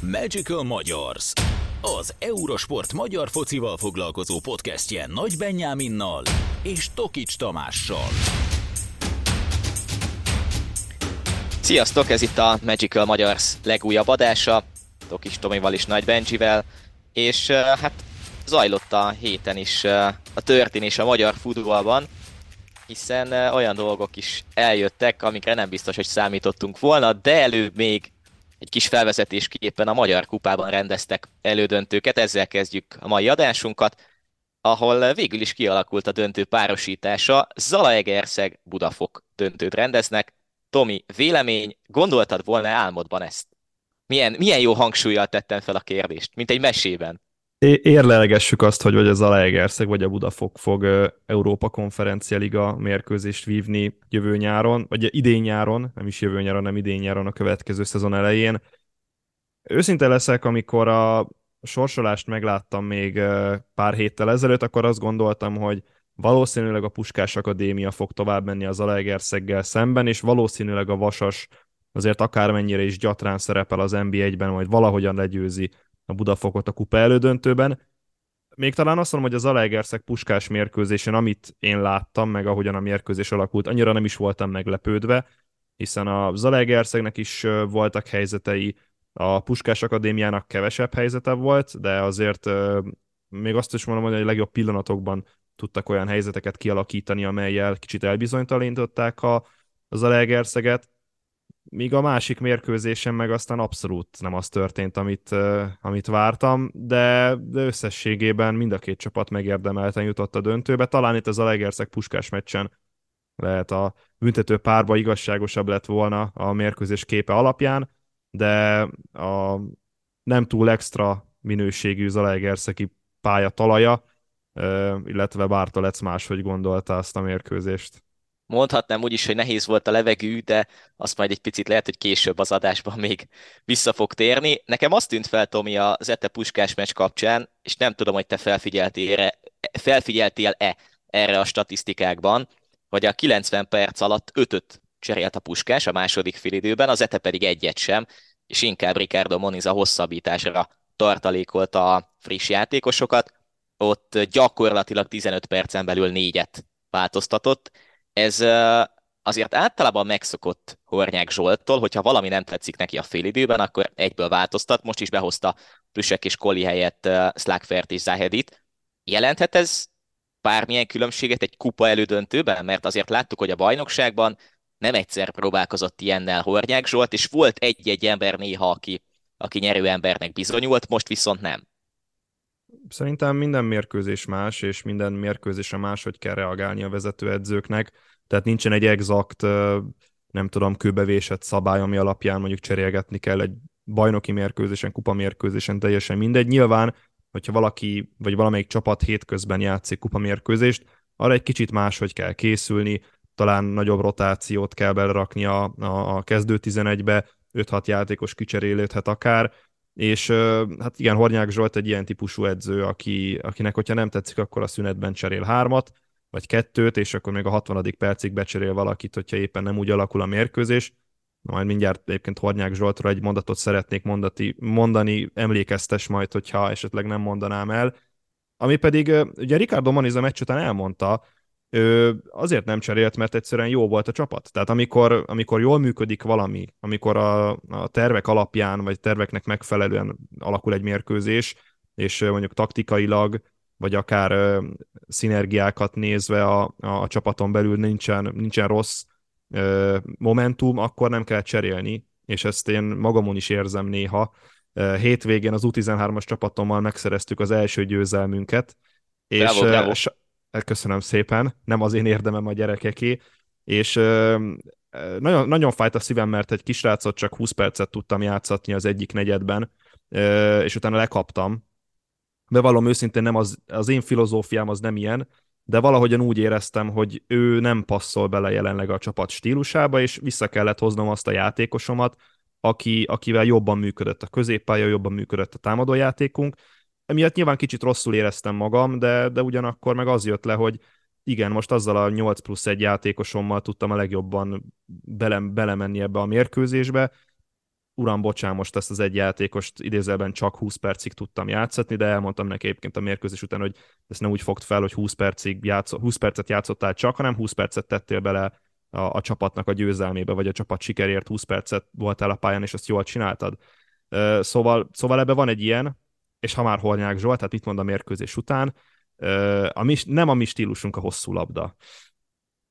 Magical Magyars, az Eurosport magyar focival foglalkozó podcastje Nagy Benyáminnal és Tokics Tamással. Sziasztok, ez itt a Magical Magyars legújabb adása, Tokics Tomival is Nagy Benjivel, és hát zajlott a héten is a történés a magyar futballban, hiszen olyan dolgok is eljöttek, amikre nem biztos, hogy számítottunk volna, de előbb még egy kis felvezetésképpen a Magyar Kupában rendeztek elődöntőket, ezzel kezdjük a mai adásunkat, ahol végül is kialakult a döntő párosítása, Zalaegerszeg Budafok döntőt rendeznek. Tomi, vélemény, gondoltad volna álmodban ezt? Milyen, milyen jó hangsúlyjal tettem fel a kérdést, mint egy mesében. Érlelegessük azt, hogy vagy az Zalaegerszeg vagy a Budafok fog Európa Konferencia Liga mérkőzést vívni jövő nyáron, vagy idén nyáron, nem is jövő nyáron, nem idén nyáron a következő szezon elején. Őszinte leszek, amikor a sorsolást megláttam még pár héttel ezelőtt, akkor azt gondoltam, hogy valószínűleg a Puskás Akadémia fog tovább menni az Zalaegerszeggel szemben, és valószínűleg a Vasas azért akármennyire is gyatrán szerepel az NB1-ben, majd valahogyan legyőzi a Budafokot a kupa elődöntőben. Még talán azt mondom, hogy az Zalaegerszeg puskás mérkőzésen, amit én láttam, meg ahogyan a mérkőzés alakult, annyira nem is voltam meglepődve, hiszen a Zalaegerszegnek is voltak helyzetei, a Puskás Akadémiának kevesebb helyzete volt, de azért még azt is mondom, hogy a legjobb pillanatokban tudtak olyan helyzeteket kialakítani, amelyel kicsit elbizonytalanították a, az míg a másik mérkőzésen meg aztán abszolút nem az történt, amit, amit vártam, de, de összességében mind a két csapat megérdemelten jutott a döntőbe. Talán itt az Alegerszeg puskás meccsen lehet a büntető párba igazságosabb lett volna a mérkőzés képe alapján, de a nem túl extra minőségű Zalaegerszegi pálya talaja, illetve Bártolec máshogy gondolta azt a mérkőzést mondhatnám úgy is, hogy nehéz volt a levegő, de azt majd egy picit lehet, hogy később az adásban még vissza fog térni. Nekem azt tűnt fel, Tomi, a Zete Puskás meccs kapcsán, és nem tudom, hogy te felfigyeltél-e, felfigyeltél-e erre a statisztikákban, hogy a 90 perc alatt ötöt cserélt a Puskás a második félidőben, az Ete pedig egyet sem, és inkább Ricardo Moniz a hosszabbításra tartalékolta a friss játékosokat, ott gyakorlatilag 15 percen belül négyet változtatott, ez azért általában megszokott Hornyák Zsolttól, hogyha valami nem tetszik neki a félidőben, akkor egyből változtat. Most is behozta Plüsek és Koli helyett Slagfert és Zahedit. Jelenthet ez bármilyen különbséget egy kupa elődöntőben? Mert azért láttuk, hogy a bajnokságban nem egyszer próbálkozott ilyennel Hornyák Zsolt, és volt egy-egy ember néha, aki, aki nyerő embernek bizonyult, most viszont nem. Szerintem minden mérkőzés más, és minden mérkőzésre máshogy kell reagálni a vezetőedzőknek. Tehát nincsen egy exakt, nem tudom, kőbevésett szabály, ami alapján mondjuk cserélgetni kell egy bajnoki mérkőzésen, kupa mérkőzésen, teljesen mindegy. Nyilván, hogyha valaki, vagy valamelyik csapat hétközben játszik kupa mérkőzést, arra egy kicsit máshogy kell készülni, talán nagyobb rotációt kell belerakni a, a, a kezdő 11-be, 5-6 játékos kicserélődhet akár, és hát igen, Hornyák Zsolt egy ilyen típusú edző, aki, akinek, hogyha nem tetszik, akkor a szünetben cserél hármat, vagy kettőt, és akkor még a 60. percig becserél valakit, hogyha éppen nem úgy alakul a mérkőzés. Majd mindjárt egyébként Hornyák Zsoltra egy mondatot szeretnék mondati, mondani, emlékeztes majd, hogyha esetleg nem mondanám el. Ami pedig, ugye Ricardo Moniz a meccs után elmondta, ő azért nem cserélt, mert egyszerűen jó volt a csapat. Tehát amikor, amikor jól működik valami, amikor a, a tervek alapján, vagy terveknek megfelelően alakul egy mérkőzés, és mondjuk taktikailag, vagy akár ö, szinergiákat nézve a, a, csapaton belül nincsen, nincsen rossz ö, momentum, akkor nem kell cserélni, és ezt én magamon is érzem néha. Hétvégén az U13-as csapatommal megszereztük az első győzelmünket, bravo, és bravo. Köszönöm szépen, nem az én érdemem a gyerekeké, és nagyon, nagyon fájt a szívem, mert egy kisrácot csak 20 percet tudtam játszatni az egyik negyedben, és utána lekaptam. Bevallom őszintén, nem az, az én filozófiám az nem ilyen, de valahogyan úgy éreztem, hogy ő nem passzol bele jelenleg a csapat stílusába, és vissza kellett hoznom azt a játékosomat, aki, akivel jobban működött a középpálya, jobban működött a támadójátékunk, emiatt nyilván kicsit rosszul éreztem magam, de, de ugyanakkor meg az jött le, hogy igen, most azzal a 8 plusz 1 játékosommal tudtam a legjobban bele, belemenni ebbe a mérkőzésbe, uram, bocsán, most ezt az egy játékost idézelben csak 20 percig tudtam játszatni, de elmondtam neki egyébként a mérkőzés után, hogy ezt nem úgy fogd fel, hogy 20, percig játsz, 20 percet játszottál csak, hanem 20 percet tettél bele a, a csapatnak a győzelmébe, vagy a csapat sikerért 20 percet voltál a pályán, és ezt jól csináltad. Szóval, szóval ebbe van egy ilyen, és ha már Hornyák Zsolt, tehát itt mond a mérkőzés után, a mi, nem a mi stílusunk a hosszú labda.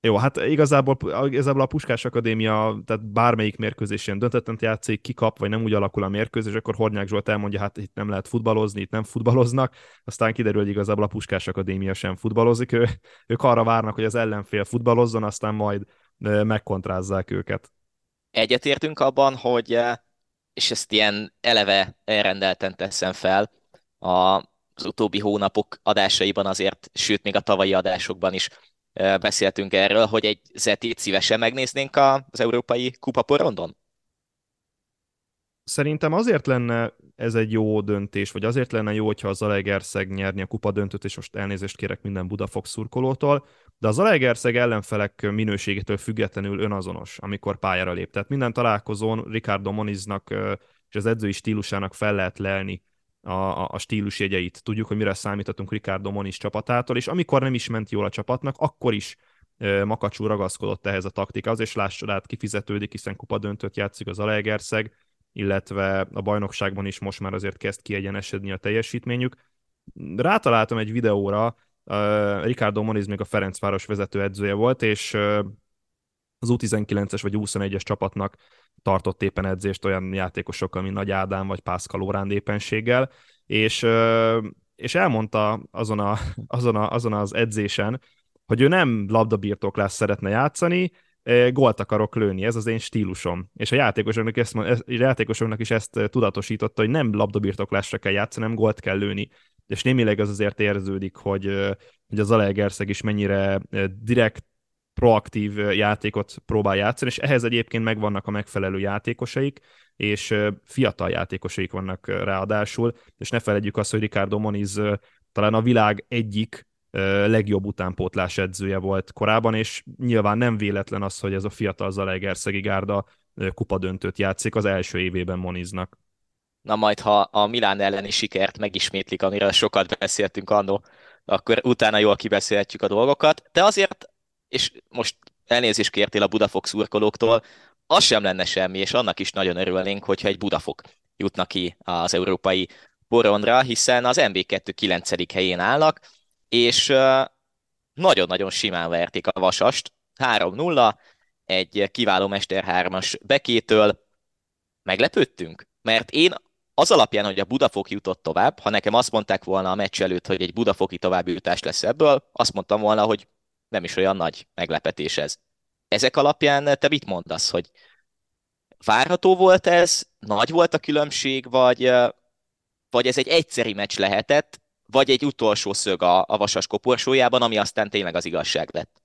Jó, hát igazából, igazából a Puskás Akadémia, tehát bármelyik mérkőzésén döntetlen játszik, kikap, vagy nem úgy alakul a mérkőzés, akkor Hornyák Zsolt elmondja, hát itt nem lehet futballozni, itt nem futballoznak, aztán kiderül, hogy igazából a Puskás Akadémia sem futballozik, ő, ők arra várnak, hogy az ellenfél futballozzon, aztán majd megkontrázzák őket. Egyetértünk abban, hogy, és ezt ilyen eleve elrendelten teszem fel, a az utóbbi hónapok adásaiban azért, sőt még a tavalyi adásokban is beszéltünk erről, hogy egy zetét szívesen megnéznénk az Európai Kupa porondon? Szerintem azért lenne ez egy jó döntés, vagy azért lenne jó, hogyha a Zalaegerszeg nyerni a kupa döntőt, és most elnézést kérek minden Budafok szurkolótól, de a Zalaegerszeg ellenfelek minőségétől függetlenül önazonos, amikor pályára lép. Tehát minden találkozón Ricardo Moniznak és az edzői stílusának fel lehet lelni a, a, stílus jegyeit. Tudjuk, hogy mire számíthatunk Ricardo Moniz csapatától, és amikor nem is ment jól a csapatnak, akkor is Makacsú ragaszkodott ehhez a taktikához, és lássad át kifizetődik, hiszen kupa döntött játszik az Alegerszeg, illetve a bajnokságban is most már azért kezd kiegyenesedni a teljesítményük. Rátaláltam egy videóra, uh, Ricardo Moniz még a Ferencváros vezető edzője volt, és az U19-es vagy U21-es csapatnak tartott éppen edzést olyan játékosokkal, mint Nagy Ádám vagy Pászkal Óránd éppenséggel, és, és elmondta azon, a, azon, a, azon az edzésen, hogy ő nem labdabirtoklás szeretne játszani, gólt akarok lőni, ez az én stílusom. És a játékosoknak, ezt, a játékosoknak is ezt tudatosította, hogy nem labdabirtoklásra kell játszani, nem gólt kell lőni. És némileg az azért érződik, hogy, hogy az Alegerszeg is mennyire direkt proaktív játékot próbál játszani, és ehhez egyébként megvannak a megfelelő játékosaik, és fiatal játékosaik vannak ráadásul, és ne felejtjük azt, hogy Ricardo Moniz talán a világ egyik legjobb utánpótlás edzője volt korábban, és nyilván nem véletlen az, hogy ez a fiatal Zalaegerszegi gárda kupadöntőt játszik az első évében Moniznak. Na majd, ha a Milán elleni sikert megismétlik, amiről sokat beszéltünk annó, akkor utána jól kibeszélhetjük a dolgokat, de azért és most elnézést kértél a Budafok szurkolóktól, az sem lenne semmi, és annak is nagyon örülnénk, hogyha egy Budafok jutna ki az európai porondra, hiszen az MB2 9. helyén állnak, és nagyon-nagyon simán verték a Vasast, 3-0, egy kiváló Mester 3-as bekétől. Meglepődtünk? Mert én az alapján, hogy a Budafok jutott tovább, ha nekem azt mondták volna a meccs előtt, hogy egy Budafoki továbbjutás lesz ebből, azt mondtam volna, hogy nem is olyan nagy meglepetés ez. Ezek alapján te mit mondasz, hogy várható volt ez, nagy volt a különbség, vagy, vagy ez egy egyszeri meccs lehetett, vagy egy utolsó szög a, a vasas koporsójában, ami aztán tényleg az igazság lett?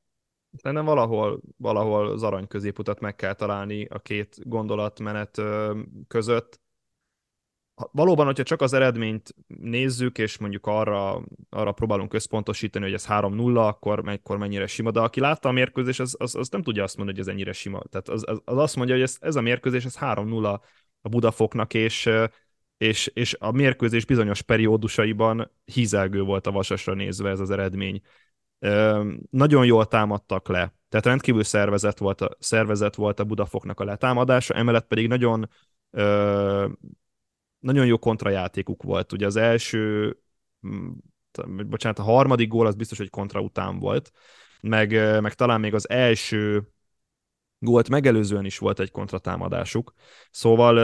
Szerintem valahol, valahol az arany középutat meg kell találni a két gondolatmenet között valóban, hogyha csak az eredményt nézzük, és mondjuk arra, arra próbálunk összpontosítani, hogy ez 3-0, akkor, akkor mennyire sima, de aki látta a mérkőzés, az, az, az nem tudja azt mondani, hogy ez ennyire sima. Tehát az, az, az azt mondja, hogy ez, ez a mérkőzés, ez 3-0 a Budafoknak, és, és, és a mérkőzés bizonyos periódusaiban hízelgő volt a Vasasra nézve ez az eredmény. Nagyon jól támadtak le, tehát rendkívül szervezet volt a, szervezet volt a Budafoknak a letámadása, emellett pedig nagyon nagyon jó kontrajátékuk volt. Ugye az első, mm, bocsánat, a harmadik gól az biztos, hogy kontra után volt, meg, meg talán még az első gólt megelőzően is volt egy kontratámadásuk. Szóval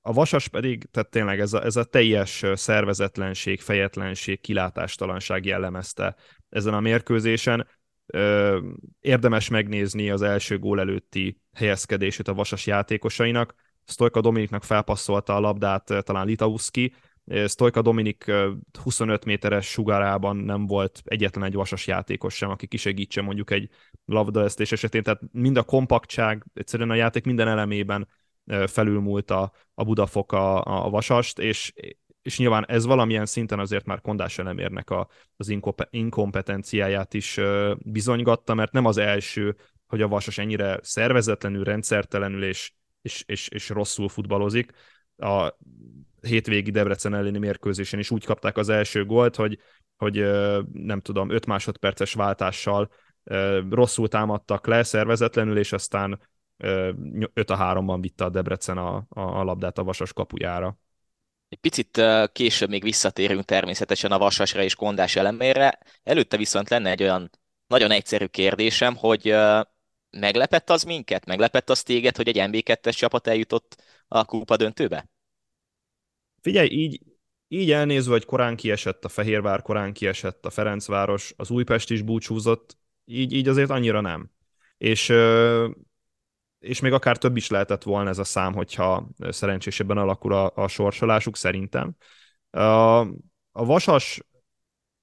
a Vasas pedig, tehát tényleg ez a, ez a teljes szervezetlenség, fejetlenség, kilátástalanság jellemezte ezen a mérkőzésen. Érdemes megnézni az első gól előtti helyezkedését a Vasas játékosainak Stojka Dominiknak felpasszolta a labdát talán Litauszki, Stojka Dominik 25 eh, méteres sugárában nem volt egyetlen egy vasas játékos sem, aki kisegítse mondjuk egy labdaesztés esetén, tehát mind a kompaktság, egyszerűen a játék minden elemében felülmúlt a, a Budafok a, a vasast, és, és nyilván ez valamilyen szinten azért már kondás elemérnek a, az inkompetenciáját is bizonygatta, mert nem az első, hogy a vasas ennyire szervezetlenül, rendszertelenül és és, és, és rosszul futballozik. A hétvégi Debrecen elleni mérkőzésen is úgy kapták az első gólt, hogy, hogy nem tudom, 5 másodperces váltással rosszul támadtak le szervezetlenül, és aztán 5 a 3-ban vitte a Debrecen a, a labdát a Vasas kapujára. Egy picit később még visszatérünk természetesen a Vasasra és Kondás elemére. Előtte viszont lenne egy olyan nagyon egyszerű kérdésem, hogy meglepett az minket? Meglepett az téged, hogy egy MB2-es csapat eljutott a kupa döntőbe? Figyelj, így, így elnézve, hogy korán kiesett a Fehérvár, korán kiesett a Ferencváros, az Újpest is búcsúzott, így, így azért annyira nem. És, és még akár több is lehetett volna ez a szám, hogyha szerencsésebben alakul a, a sorsolásuk, szerintem. A, a Vasas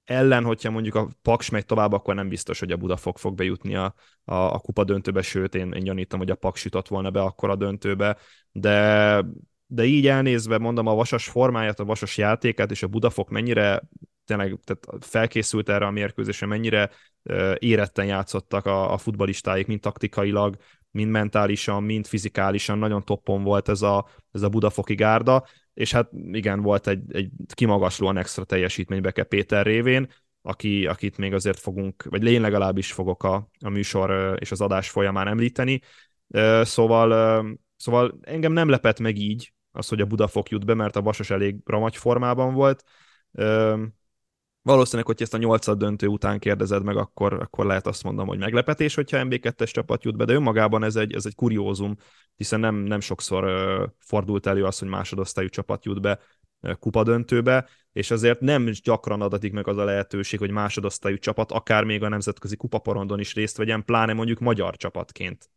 ellen, hogyha mondjuk a Paks megy tovább, akkor nem biztos, hogy a Budafok fog bejutni a, a, a kupa döntőbe, sőt, én, én gyanítom, hogy a Paks jutott volna be akkor a döntőbe, de, de így elnézve, mondom, a Vasas formáját, a Vasas játékát, és a Budafok mennyire tényleg tehát felkészült erre a mérkőzésre, mennyire uh, éretten játszottak a, a futbalistáik, mind taktikailag, mind mentálisan, mind fizikálisan, nagyon toppon volt ez a, ez a Budafoki gárda, és hát igen, volt egy, egy kimagaslóan extra teljesítmény Beke Péter révén, aki, akit még azért fogunk, vagy én legalábbis fogok a, a műsor és az adás folyamán említeni. Szóval, szóval engem nem lepett meg így az, hogy a Budafok jut be, mert a Vasas elég ramagy formában volt. Valószínűleg, hogy ezt a nyolcad döntő után kérdezed meg, akkor, akkor lehet azt mondom, hogy meglepetés, hogyha MB2-es csapat jut be, de önmagában ez egy, ez egy kuriózum, hiszen nem, nem sokszor uh, fordult elő az, hogy másodosztályú csapat jut be uh, kupadöntőbe, és azért nem gyakran adatik meg az a lehetőség, hogy másodosztályú csapat akár még a nemzetközi kupaporondon is részt vegyen, pláne mondjuk magyar csapatként.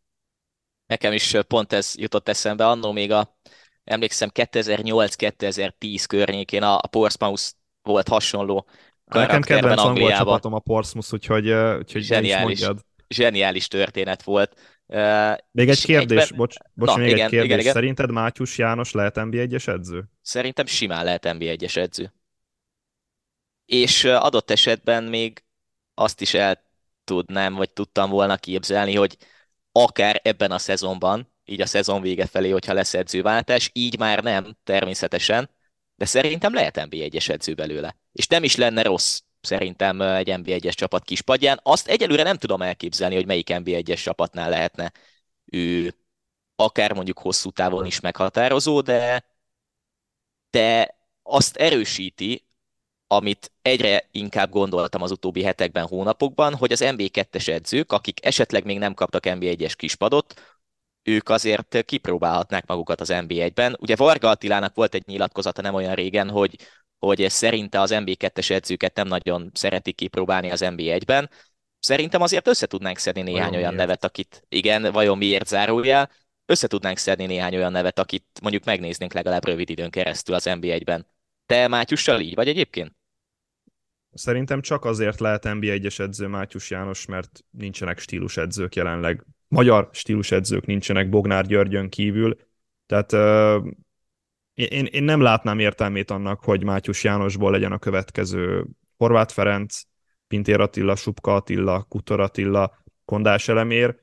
Nekem is pont ez jutott eszembe, annó még a, emlékszem 2008-2010 környékén a, a Portsmouth volt hasonló Nekem kedvenc angol csapatom a Portsmouth, úgyhogy, úgyhogy zseniális, zseniális történet volt. Még egy kérdés, egyben... bocs, bocs Na, még igen, egy kérdés. Igen, igen. Szerinted Mátyus János lehet NB1-es edző? Szerintem simán lehet NB1-es edző. És adott esetben még azt is el tudnám, vagy tudtam volna képzelni, hogy akár ebben a szezonban, így a szezon vége felé, hogyha lesz edzőváltás, így már nem, természetesen, de szerintem lehet NB1-es edző belőle. És nem is lenne rossz szerintem egy NB1-es csapat kispadján. Azt egyelőre nem tudom elképzelni, hogy melyik NB1-es csapatnál lehetne ő akár mondjuk hosszú távon is meghatározó, de, de azt erősíti, amit egyre inkább gondoltam az utóbbi hetekben, hónapokban, hogy az NB2-es edzők, akik esetleg még nem kaptak NB1-es kispadot, ők azért kipróbálhatnák magukat az NB1-ben. Ugye Varga Attilának volt egy nyilatkozata nem olyan régen, hogy, hogy szerinte az NB2-es edzőket nem nagyon szeretik kipróbálni az NB1-ben. Szerintem azért össze tudnánk szedni néhány vajon olyan miért? nevet, akit, igen, vajon miért zárójel, össze tudnánk szedni néhány olyan nevet, akit mondjuk megnéznénk legalább rövid időn keresztül az NB1-ben. Te Mátyussal így vagy egyébként? Szerintem csak azért lehet NB1-es edző Mátyus János, mert nincsenek stílus edzők jelenleg magyar stílusedzők nincsenek Bognár Györgyön kívül, tehát uh, én, én nem látnám értelmét annak, hogy Mátyus Jánosból legyen a következő Horváth Ferenc, Pintér Attila, Subka Attila, Kutor Attila, Kondás Elemér.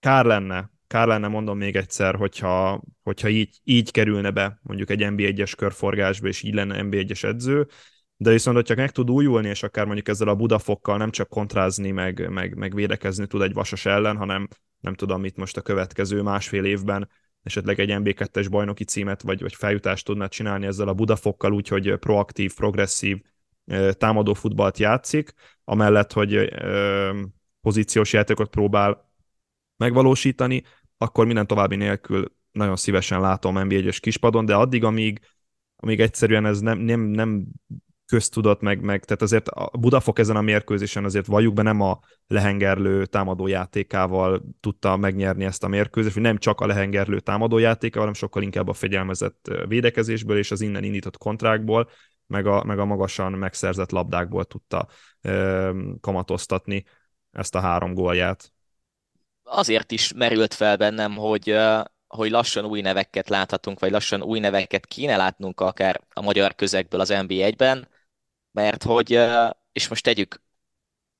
Kár lenne, kár lenne, mondom még egyszer, hogyha, hogyha így, így kerülne be mondjuk egy NB1-es körforgásba, és így lenne NB1-es edző, de viszont, hogyha meg tud újulni, és akár mondjuk ezzel a Budafokkal nem csak kontrázni, meg, meg, meg védekezni tud egy vasas ellen, hanem nem tudom mit most a következő másfél évben esetleg egy MB2-es bajnoki címet vagy, vagy feljutást tudna csinálni ezzel a Budafokkal, úgyhogy proaktív, progresszív támadó futballt játszik, amellett, hogy pozíciós játékot próbál megvalósítani, akkor minden további nélkül nagyon szívesen látom NB1-es kispadon, de addig, amíg, amíg egyszerűen ez nem, nem, nem köztudat, meg, meg tehát azért a Budafok ezen a mérkőzésen azért valljuk be nem a lehengerlő támadójátékával tudta megnyerni ezt a mérkőzést, hogy nem csak a lehengerlő támadójátékával, hanem sokkal inkább a fegyelmezett védekezésből és az innen indított kontrákból, meg a, meg a magasan megszerzett labdákból tudta ö, kamatoztatni ezt a három gólját. Azért is merült fel bennem, hogy hogy lassan új neveket láthatunk, vagy lassan új neveket kéne látnunk akár a magyar közegből az NB1-ben, mert hogy, és most tegyük,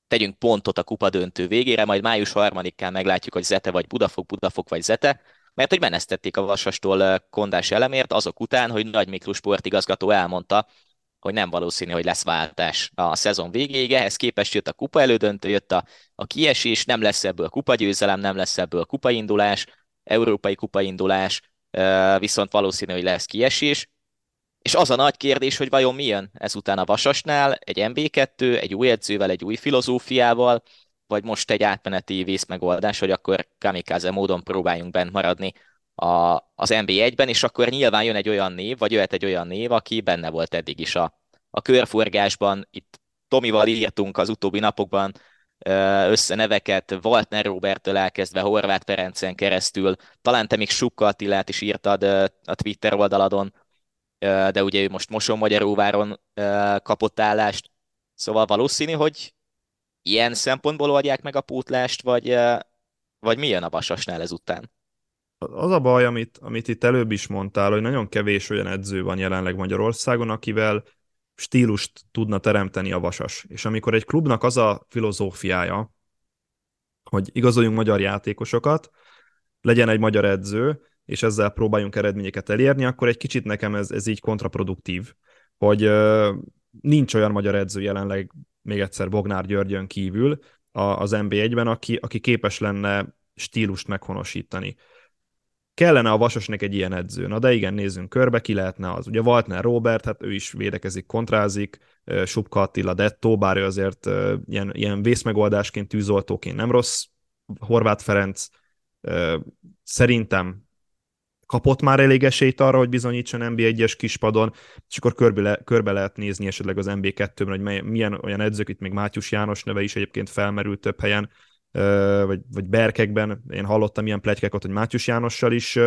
tegyünk pontot a kupa döntő végére, majd május harmadikán meglátjuk, hogy Zete vagy Budafok, Budafok vagy Zete, mert hogy menesztették a Vasastól Kondás elemért azok után, hogy Nagy Miklós sportigazgató elmondta, hogy nem valószínű, hogy lesz váltás a szezon végéig. Ehhez képest jött a kupa elődöntő, jött a, a kiesés, nem lesz ebből kupagyőzelem, nem lesz ebből kupaindulás, európai kupaindulás, viszont valószínű, hogy lesz kiesés. És az a nagy kérdés, hogy vajon milyen ezután a Vasasnál, egy MB2, egy új edzővel, egy új filozófiával, vagy most egy átmeneti vészmegoldás, hogy akkor kamikáze módon próbáljunk bent maradni a, az NB1-ben, és akkor nyilván jön egy olyan név, vagy jöhet egy olyan név, aki benne volt eddig is a, a körforgásban. Itt Tomival írtunk az utóbbi napokban össze neveket, Waltner Robertől elkezdve Horváth Ferencen keresztül, talán te még Sukka Attilát is írtad a Twitter oldaladon, de ugye ő most Moson Magyaróváron kapott állást, szóval valószínű, hogy ilyen szempontból oldják meg a pótlást, vagy, vagy milyen a Vasasnál ezután? Az a baj, amit, amit itt előbb is mondtál, hogy nagyon kevés olyan edző van jelenleg Magyarországon, akivel stílust tudna teremteni a Vasas. És amikor egy klubnak az a filozófiája, hogy igazoljunk magyar játékosokat, legyen egy magyar edző, és ezzel próbáljunk eredményeket elérni, akkor egy kicsit nekem ez, ez így kontraproduktív, hogy nincs olyan magyar edző jelenleg, még egyszer Bognár Györgyön kívül az NB1-ben, aki, aki képes lenne stílust meghonosítani. Kellene a Vasasnak egy ilyen edző. Na de igen, nézzünk körbe, ki lehetne az. Ugye Waltner Robert, hát ő is védekezik, kontrázik, Subka Attila Detto, bár ő azért ilyen, ilyen vészmegoldásként, tűzoltóként nem rossz. Horváth Ferenc szerintem kapott már elég esélyt arra, hogy bizonyítson NB1-es kispadon, és akkor körbe, le, körbe lehet nézni esetleg az NB2-ben, hogy milyen olyan edzők, itt még Mátyus János neve is egyébként felmerült több helyen, vagy, vagy Berkekben, én hallottam ilyen plegykákat, hogy Mátyus Jánossal is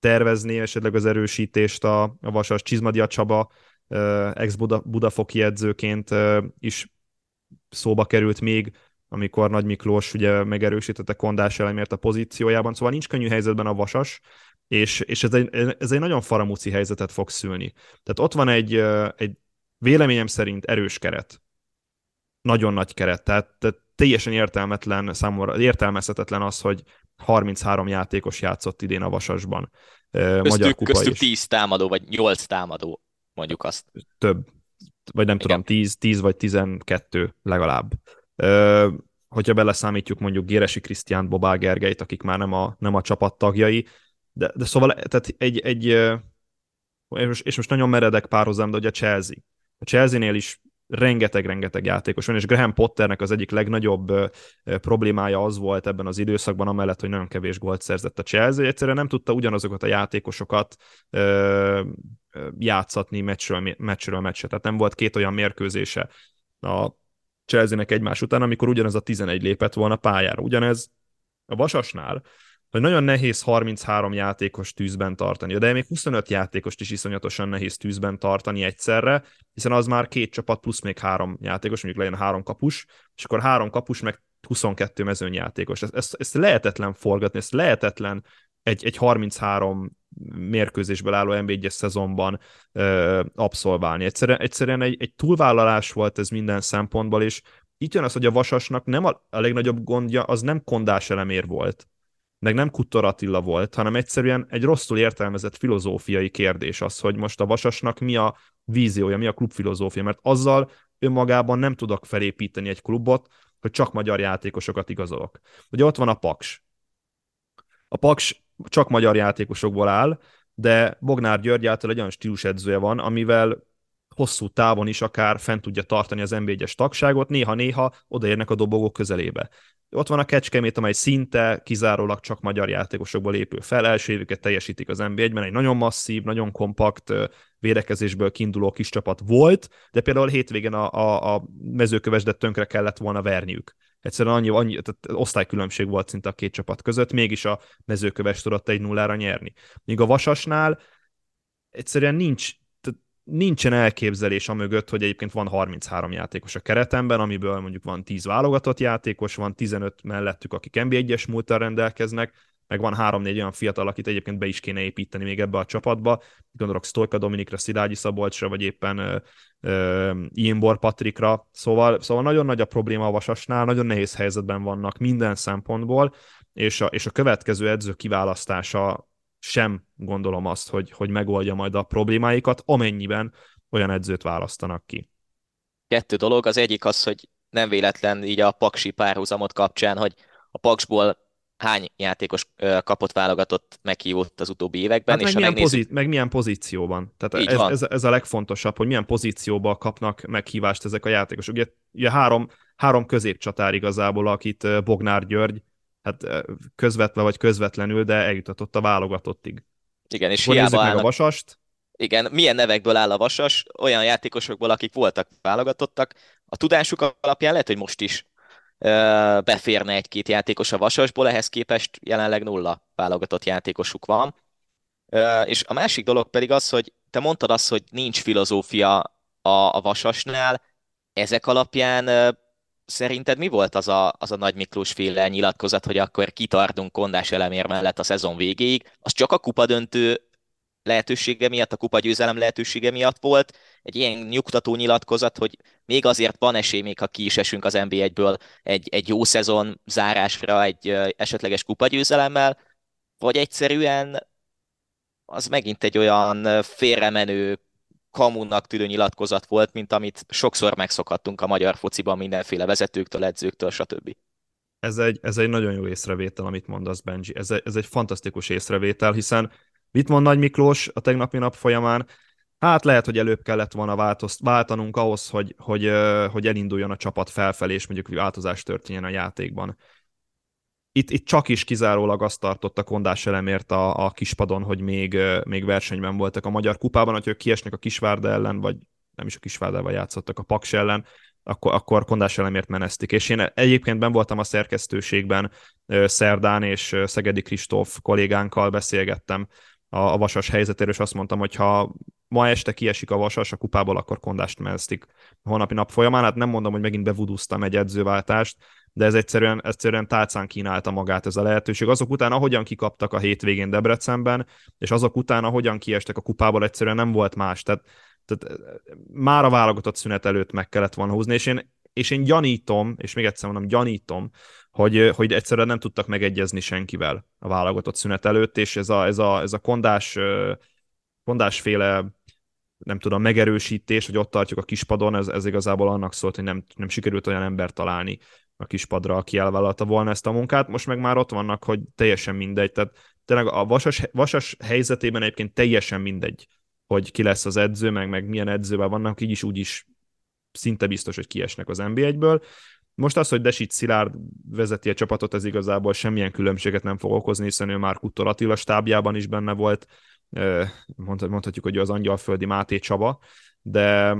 tervezni esetleg az erősítést a, a Vasas Csizmadia Csaba, ex-Budafoki edzőként is szóba került még, amikor Nagy Miklós ugye megerősítette Kondás elemért a pozíciójában, szóval nincs könnyű helyzetben a Vasas, és, és ez, egy, ez egy nagyon faramúci helyzetet fog szülni. Tehát ott van egy, egy véleményem szerint erős keret. Nagyon nagy keret. Tehát, tehát teljesen értelmetlen, számomra értelmezhetetlen az, hogy 33 játékos játszott idén a Vasasban. Köztük, Magyar kupa köztük is. 10 támadó, vagy 8 támadó, mondjuk azt. Több, vagy nem Igen. tudom, 10, 10 vagy 12 legalább. Hogyha beleszámítjuk mondjuk Géresi Krisztiánt, Bobá Gergelyt, akik már nem a, nem a csapat tagjai, de, de szóval tehát egy, egy és most nagyon meredek párhuzam, de ugye a Chelsea. A Chelsea-nél is rengeteg-rengeteg játékos van, és Graham Potternek az egyik legnagyobb problémája az volt ebben az időszakban, amellett, hogy nagyon kevés gólt szerzett a Chelsea, egyszerűen nem tudta ugyanazokat a játékosokat ö, játszatni meccsről, meccsről meccsre. Tehát nem volt két olyan mérkőzése a Chelsea-nek egymás után, amikor ugyanaz a 11 lépett volna pályára. Ugyanez a Vasasnál, hogy nagyon nehéz 33 játékos tűzben tartani, de még 25 játékost is iszonyatosan nehéz tűzben tartani egyszerre, hiszen az már két csapat plusz még három játékos, mondjuk legyen három kapus, és akkor három kapus meg 22 mezőnyjátékos. Ezt, ezt, ezt lehetetlen forgatni, ezt lehetetlen egy, egy 33 mérkőzésből álló NB1-es szezonban ö, abszolválni. Egyszerűen, egyszerűen egy, egy túlvállalás volt ez minden szempontból, és itt jön az, hogy a Vasasnak nem a, a legnagyobb gondja, az nem kondás elemér volt, meg nem Kuttor Attila volt, hanem egyszerűen egy rosszul értelmezett filozófiai kérdés az, hogy most a Vasasnak mi a víziója, mi a klubfilozófia, mert azzal önmagában nem tudok felépíteni egy klubot, hogy csak magyar játékosokat igazolok. Ugye ott van a Paks. A Paks csak magyar játékosokból áll, de Bognár György által egy olyan stílusedzője van, amivel hosszú távon is akár fent tudja tartani az NB1-es tagságot, néha-néha odaérnek a dobogók közelébe. Ott van a Kecskemét, amely szinte kizárólag csak magyar játékosokból épül fel. Első évüket teljesítik az NB1-ben, egy nagyon masszív, nagyon kompakt védekezésből kiinduló kis csapat volt, de például hétvégén a, a, a mezőkövesdet tönkre kellett volna verniük. Egyszerűen annyi, annyi tehát osztálykülönbség volt szinte a két csapat között, mégis a mezőköves tudott egy nullára nyerni. Míg a Vasasnál egyszerűen nincs nincsen elképzelés a mögött, hogy egyébként van 33 játékos a keretemben, amiből mondjuk van 10 válogatott játékos, van 15 mellettük, akik NB1-es múltal rendelkeznek, meg van 3-4 olyan fiatal, akit egyébként be is kéne építeni még ebbe a csapatba. Gondolok Stolka Dominikra, Szilágyi Szabolcsra, vagy éppen uh, uh, Imbor Patrikra. Szóval, szóval nagyon nagy a probléma a Vasasnál, nagyon nehéz helyzetben vannak minden szempontból, és a, és a következő edző kiválasztása sem gondolom azt, hogy, hogy megoldja majd a problémáikat, amennyiben olyan edzőt választanak ki. Kettő dolog, az egyik az, hogy nem véletlen így a paksi párhuzamot kapcsán, hogy a paksból hány játékos kapott válogatott meghívott az utóbbi években. Hát és meg, milyen megnézzük... pozí- meg milyen pozícióban. Tehát ez, ez, ez, a legfontosabb, hogy milyen pozícióban kapnak meghívást ezek a játékosok. Ugye, ugye három, három középcsatár igazából, akit Bognár György, hát közvetve vagy közvetlenül, de eljutatott a válogatottig. Igen, és hiába állnak... a vasast. Igen, milyen nevekből áll a vasas? Olyan játékosokból, akik voltak válogatottak. A tudásuk alapján lehet, hogy most is beférne egy-két játékos a Vasasból, ehhez képest jelenleg nulla válogatott játékosuk van. És a másik dolog pedig az, hogy te mondtad azt, hogy nincs filozófia a, a Vasasnál, ezek alapján szerinted mi volt az a, az a Nagy Miklós féle nyilatkozat, hogy akkor kitartunk kondás elemér mellett a szezon végéig? Az csak a kupadöntő lehetősége miatt, a kupa győzelem lehetősége miatt volt. Egy ilyen nyugtató nyilatkozat, hogy még azért van esély, még ha ki is esünk az NB1-ből egy, egy jó szezon zárásra, egy esetleges kupagyőzelemmel, vagy egyszerűen az megint egy olyan félremenő kamunnak tűnő nyilatkozat volt, mint amit sokszor megszokhattunk a magyar fociban mindenféle vezetőktől, edzőktől, stb. Ez egy, ez egy nagyon jó észrevétel, amit mondasz, Benji. Ez egy, ez egy fantasztikus észrevétel, hiszen Mit mond Nagy Miklós a tegnapi nap folyamán? Hát lehet, hogy előbb kellett volna változt, váltanunk ahhoz, hogy, hogy, hogy elinduljon a csapat felfelé, és mondjuk változás történjen a játékban. Itt, itt csak is kizárólag azt tartott a kondás elemért a, a kispadon, hogy még, még versenyben voltak a Magyar Kupában, hogy ők kiesnek a Kisvárda ellen, vagy nem is a Kisvárdával játszottak a Paks ellen, akkor, akkor kondás elemért menesztik. És én egyébként ben voltam a szerkesztőségben Szerdán és Szegedi Kristóf kollégánkkal beszélgettem a, a vasas helyzetéről, és azt mondtam, hogy ha ma este kiesik a vasas a kupából, akkor kondást meztik a holnapi nap folyamán. Hát nem mondom, hogy megint bevudúztam egy edzőváltást, de ez egyszerűen, egyszerűen tálcán kínálta magát ez a lehetőség. Azok után, ahogyan kikaptak a hétvégén Debrecenben, és azok után, ahogyan kiestek a kupából, egyszerűen nem volt más. Tehát, tehát már a válogatott szünet előtt meg kellett volna húzni, és én, és én gyanítom, és még egyszer mondom, gyanítom, hogy, hogy egyszerűen nem tudtak megegyezni senkivel a válogatott szünet előtt, és ez a, ez a, ez a kondás, kondásféle nem tudom, megerősítés, hogy ott tartjuk a kispadon, ez, ez igazából annak szólt, hogy nem, nem sikerült olyan ember találni a kispadra, aki elvállalta volna ezt a munkát. Most meg már ott vannak, hogy teljesen mindegy. Tehát tényleg a vasas, vasas helyzetében egyébként teljesen mindegy, hogy ki lesz az edző, meg, meg milyen edzővel vannak, így is úgy is szinte biztos, hogy kiesnek az NB1-ből. Most az, hogy Desit Szilárd vezeti a csapatot, ez igazából semmilyen különbséget nem fog okozni, hiszen ő már Kuttor Attila stábjában is benne volt, mondhatjuk, hogy az angyalföldi Máté Csaba, de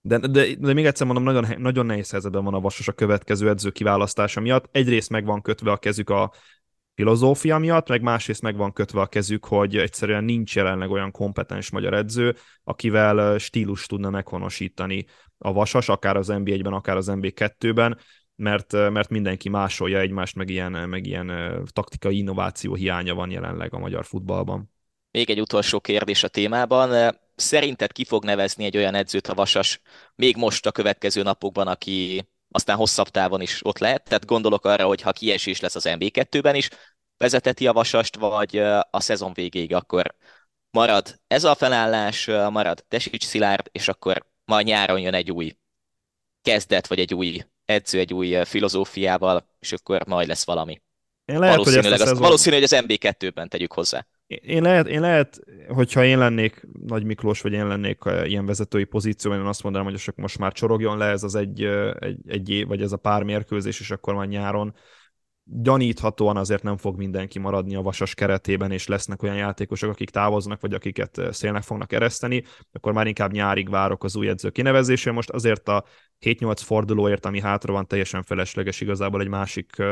de, de, de még egyszer mondom, nagyon, nagyon nehéz helyzetben van a Vasas a következő edző kiválasztása miatt. Egyrészt meg van kötve a kezük a filozófia miatt, meg másrészt meg van kötve a kezük, hogy egyszerűen nincs jelenleg olyan kompetens magyar edző, akivel stílus tudna meghonosítani a Vasas, akár az NB1-ben, akár az NB2-ben, mert, mert mindenki másolja egymást, meg ilyen, meg ilyen taktikai innováció hiánya van jelenleg a magyar futballban. Még egy utolsó kérdés a témában. Szerinted ki fog nevezni egy olyan edzőt a Vasas még most a következő napokban, aki aztán hosszabb távon is ott lehet? Tehát gondolok arra, hogy ha kiesés lesz az NB2-ben is, vezeteti a Vasast, vagy a szezon végéig akkor marad ez a felállás, marad Desics Szilárd, és akkor majd nyáron jön egy új kezdet, vagy egy új edző, egy új filozófiával, és akkor majd lesz valami. Én lehet, valószínűleg, hogy ezt szezon... valószínű, hogy az MB2-ben tegyük hozzá. Én lehet, én lehet, hogyha én lennék Nagy Miklós, vagy én lennék ilyen vezetői pozícióban, én azt mondanám, hogy most már csorogjon le ez az egy, egy, egy év, vagy ez a pár mérkőzés, és akkor már nyáron gyaníthatóan azért nem fog mindenki maradni a vasas keretében, és lesznek olyan játékosok, akik távoznak, vagy akiket szélnek fognak ereszteni, akkor már inkább nyárig várok az új edző kinevezésére. Most azért a 7-8 fordulóért, ami hátra van, teljesen felesleges igazából egy másik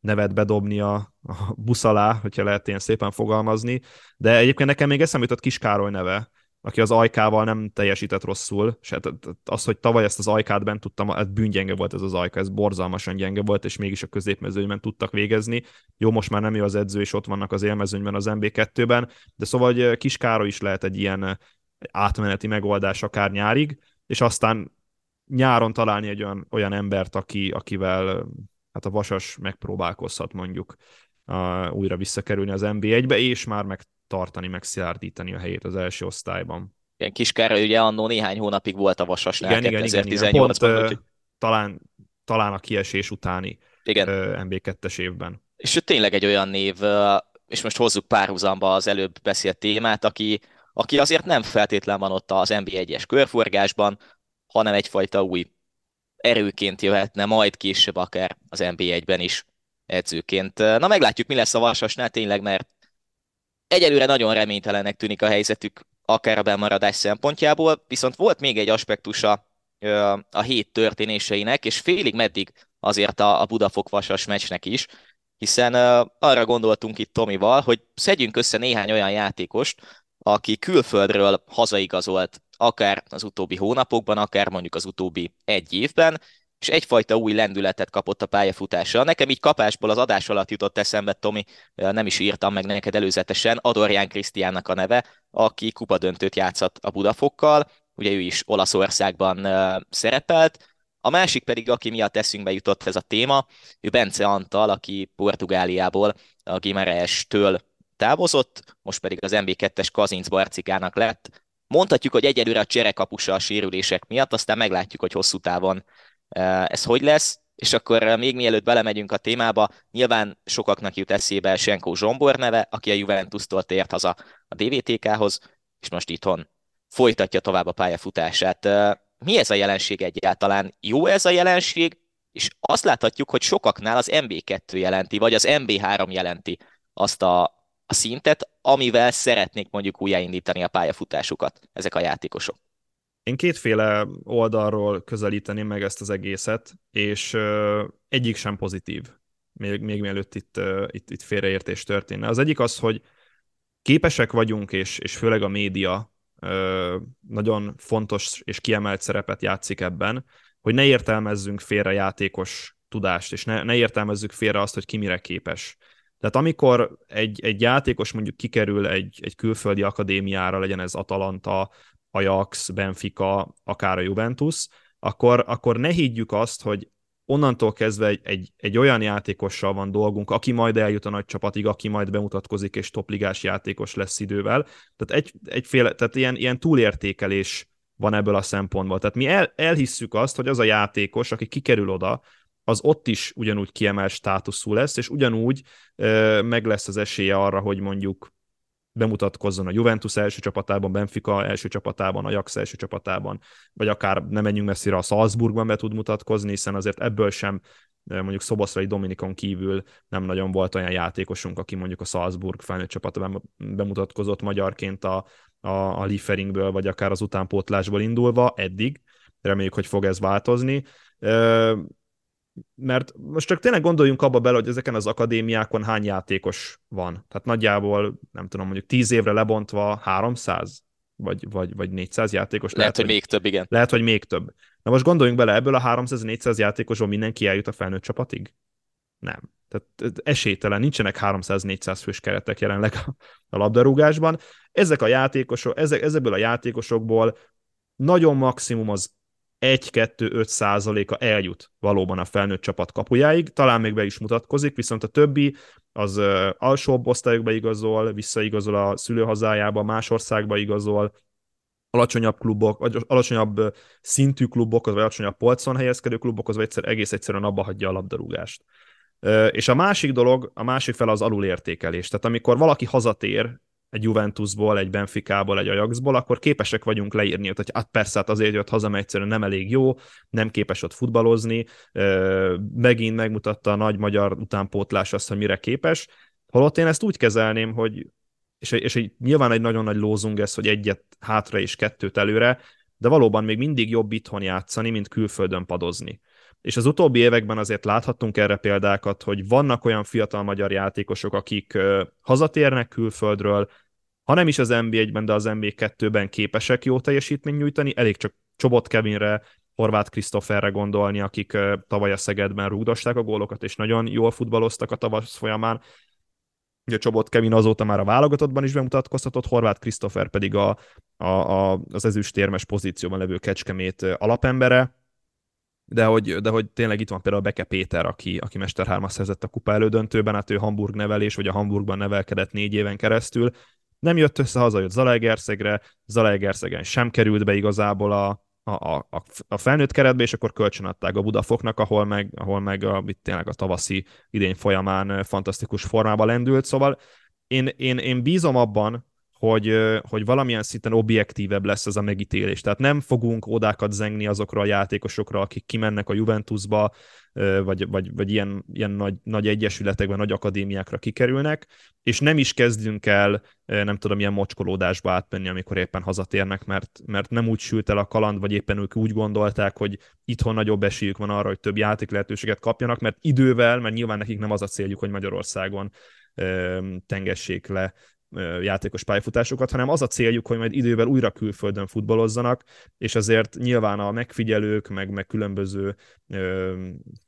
nevet bedobni a, a busz alá, hogyha lehet ilyen szépen fogalmazni. De egyébként nekem még eszembe jutott Kiskároly neve, aki az ajkával nem teljesített rosszul, és hát az, hogy tavaly ezt az ajkát bent tudtam, ez bűngyenge volt ez az ajka, ez borzalmasan gyenge volt, és mégis a középmezőnyben tudtak végezni. Jó, most már nem jó az edző, és ott vannak az élmezőnyben az MB2-ben, de szóval hogy Kis Károly is lehet egy ilyen átmeneti megoldás akár nyárig, és aztán nyáron találni egy olyan, olyan embert, aki, akivel hát a Vasas megpróbálkozhat mondjuk uh, újra visszakerülni az NB1-be, és már megtartani, megszilárdítani a helyét az első osztályban. Igen, Kiskára ugye annó néhány hónapig volt a Vasasnál igen, 2018-ban. Pont, úgy, talán, talán a kiesés utáni igen. MB2-es évben. És ő tényleg egy olyan név, és most hozzuk párhuzamba az előbb beszélt témát, aki, aki azért nem feltétlen van ott az NB1-es körforgásban, hanem egyfajta új erőként jöhetne, majd később akár az NB1-ben is edzőként. Na meglátjuk, mi lesz a Vasasnál tényleg, mert egyelőre nagyon reménytelenek tűnik a helyzetük, akár a bemaradás szempontjából, viszont volt még egy aspektusa a hét történéseinek, és félig meddig azért a, a Budafok Vasas meccsnek is, hiszen arra gondoltunk itt Tomival, hogy szedjünk össze néhány olyan játékost, aki külföldről hazaigazolt akár az utóbbi hónapokban, akár mondjuk az utóbbi egy évben, és egyfajta új lendületet kapott a pályafutása. Nekem így kapásból az adás alatt jutott eszembe, Tomi, nem is írtam meg neked előzetesen, Adorján Krisztiánnak a neve, aki kupadöntőt játszott a Budafokkal, ugye ő is Olaszországban szerepelt, a másik pedig, aki miatt eszünkbe jutott ez a téma, ő Bence Antal, aki Portugáliából a Gimarees-től távozott, most pedig az MB2-es Kazinc Barcikának lett. Mondhatjuk, hogy egyelőre a cserekapusa a sérülések miatt, aztán meglátjuk, hogy hosszú távon ez hogy lesz. És akkor még mielőtt belemegyünk a témába, nyilván sokaknak jut eszébe Senko Zsombor neve, aki a Juventus-tól tért haza a DVTK-hoz, és most itthon folytatja tovább a pályafutását. Mi ez a jelenség egyáltalán? Jó ez a jelenség? És azt láthatjuk, hogy sokaknál az MB2 jelenti, vagy az MB3 jelenti azt a, a szintet, amivel szeretnék mondjuk újjáindítani a pályafutásukat ezek a játékosok. Én kétféle oldalról közelíteném meg ezt az egészet, és egyik sem pozitív, még, még mielőtt itt, itt, itt félreértés történne. Az egyik az, hogy képesek vagyunk, és, és főleg a média nagyon fontos és kiemelt szerepet játszik ebben, hogy ne értelmezzünk félre játékos tudást, és ne, ne értelmezzük félre azt, hogy ki mire képes. Tehát amikor egy, egy játékos mondjuk kikerül egy, egy külföldi akadémiára, legyen ez Atalanta, Ajax, Benfica, akár a Juventus, akkor, akkor ne higgyük azt, hogy onnantól kezdve egy, egy, egy olyan játékossal van dolgunk, aki majd eljut a nagy csapatig, aki majd bemutatkozik, és topligás játékos lesz idővel. Tehát, egy, egyféle, tehát ilyen, ilyen túlértékelés van ebből a szempontból. Tehát mi el, elhisszük azt, hogy az a játékos, aki kikerül oda, az ott is ugyanúgy kiemelt státuszú lesz, és ugyanúgy ö, meg lesz az esélye arra, hogy mondjuk bemutatkozzon a Juventus első csapatában, Benfica első csapatában, Ajax első csapatában, vagy akár nem menjünk messzire a Salzburgban be tud mutatkozni, hiszen azért ebből sem mondjuk Szoboszlai Dominikon kívül nem nagyon volt olyan játékosunk, aki mondjuk a Salzburg felnőtt csapatban bemutatkozott magyarként a, a, a Lieferingből, vagy akár az utánpótlásból indulva eddig. Reméljük, hogy fog ez változni mert most csak tényleg gondoljunk abba bele, hogy ezeken az akadémiákon hány játékos van. Tehát nagyjából, nem tudom, mondjuk 10 évre lebontva 300 vagy, vagy, vagy 400 játékos. Lehet, lehet hogy, hogy még több, igen. Lehet, hogy még több. Na most gondoljunk bele, ebből a 300-400 játékosból mindenki eljut a felnőtt csapatig? Nem. Tehát esélytelen, nincsenek 300-400 fős keretek jelenleg a, a labdarúgásban. Ezek a játékosok, ezek, ezekből a játékosokból nagyon maximum az 1-2-5 százaléka eljut valóban a felnőtt csapat kapujáig, talán még be is mutatkozik, viszont a többi az alsóbb osztályokba igazol, visszaigazol a szülőhazájába, más országba igazol, alacsonyabb klubok, vagy alacsonyabb szintű klubok, vagy alacsonyabb polcon helyezkedő klubok, vagy egyszer, egész egyszerűen abba hagyja a labdarúgást. És a másik dolog, a másik fel az alulértékelés. Tehát amikor valaki hazatér egy Juventusból, egy Benficából, egy Ajaxból, akkor képesek vagyunk leírni, hogy hát persze, hát azért jött haza, mert egyszerűen nem elég jó, nem képes ott futballozni, megint megmutatta a nagy magyar utánpótlás azt, hogy mire képes, holott én ezt úgy kezelném, hogy és, és egy, nyilván egy nagyon nagy lózung ez, hogy egyet hátra és kettőt előre, de valóban még mindig jobb itthon játszani, mint külföldön padozni. És az utóbbi években azért láthattunk erre példákat, hogy vannak olyan fiatal magyar játékosok, akik hazatérnek külföldről, ha nem is az NB1-ben, de az NB2-ben képesek jó teljesítményt nyújtani, elég csak Csobot Kevinre, Horváth Krisztoferre gondolni, akik tavaly a Szegedben rúgdosták a gólokat, és nagyon jól futballoztak a tavasz folyamán. Ugye Csobot Kevin azóta már a válogatottban is bemutatkoztatott, Horváth Krisztofer pedig a, a, a, az ezüstérmes pozícióban levő Kecskemét alapembere de hogy, de hogy tényleg itt van például Beke Péter, aki, aki Mester 3 szerzett a kupa elődöntőben, hát ő Hamburg nevelés, vagy a Hamburgban nevelkedett négy éven keresztül. Nem jött össze, hazajött Zalaegerszegre, Zalaegerszegen sem került be igazából a, a, a, a felnőtt keretbe, és akkor kölcsönadták a Budafoknak, ahol meg, ahol meg a, itt tényleg a tavaszi idény folyamán fantasztikus formába lendült, szóval én, én, én bízom abban, hogy, hogy valamilyen szinten objektívebb lesz ez a megítélés. Tehát nem fogunk odákat zengni azokra a játékosokra, akik kimennek a Juventusba, vagy, vagy, vagy ilyen, ilyen nagy, nagy egyesületekben, nagy akadémiákra kikerülnek, és nem is kezdünk el, nem tudom, ilyen mocskolódásba átmenni, amikor éppen hazatérnek, mert, mert nem úgy sült el a kaland, vagy éppen ők úgy gondolták, hogy itthon nagyobb esélyük van arra, hogy több játék lehetőséget kapjanak, mert idővel, mert nyilván nekik nem az a céljuk, hogy Magyarországon tengessék le játékos pályafutásokat, hanem az a céljuk, hogy majd idővel újra külföldön futballozzanak, és azért nyilván a megfigyelők, meg, meg különböző ö,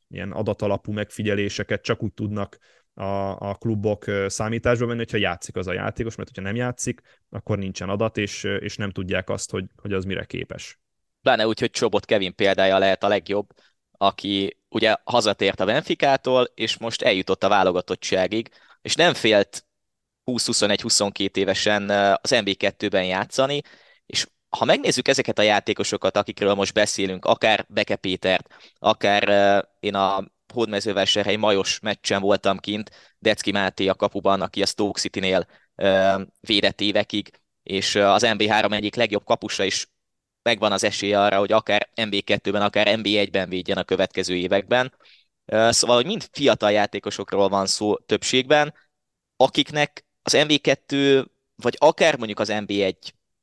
ilyen adatalapú megfigyeléseket csak úgy tudnak a, a klubok számításba venni, hogyha játszik az a játékos, mert hogyha nem játszik, akkor nincsen adat, és, és nem tudják azt, hogy, hogy az mire képes. Pláne úgy, hogy Csobot Kevin példája lehet a legjobb, aki ugye hazatért a Benficától, és most eljutott a válogatottságig, és nem félt 20-21-22 évesen az MB2-ben játszani, és ha megnézzük ezeket a játékosokat, akikről most beszélünk, akár Beke Pétert, akár én a Hódmezővásárhely Majos meccsen voltam kint, Decki Máté a kapuban, aki a Stoke City-nél védett évekig, és az MB3 egyik legjobb kapusa is megvan az esélye arra, hogy akár MB2-ben, akár MB1-ben védjen a következő években. Szóval, hogy mind fiatal játékosokról van szó többségben, akiknek az MB2, vagy akár mondjuk az MB1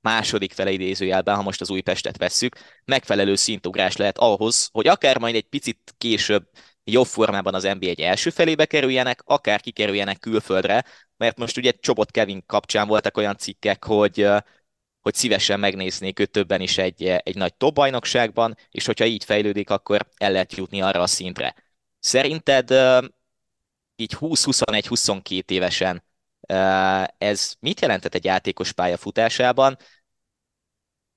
második fele idézőjelben, ha most az Újpestet vesszük, megfelelő szintugrás lehet ahhoz, hogy akár majd egy picit később jobb formában az NBA1 első felébe kerüljenek, akár kikerüljenek külföldre, mert most ugye Csobot Kevin kapcsán voltak olyan cikkek, hogy, hogy szívesen megnéznék őt többen is egy, egy nagy top bajnokságban, és hogyha így fejlődik, akkor el lehet jutni arra a szintre. Szerinted így 20-21-22 évesen ez mit jelentett egy játékos pályafutásában?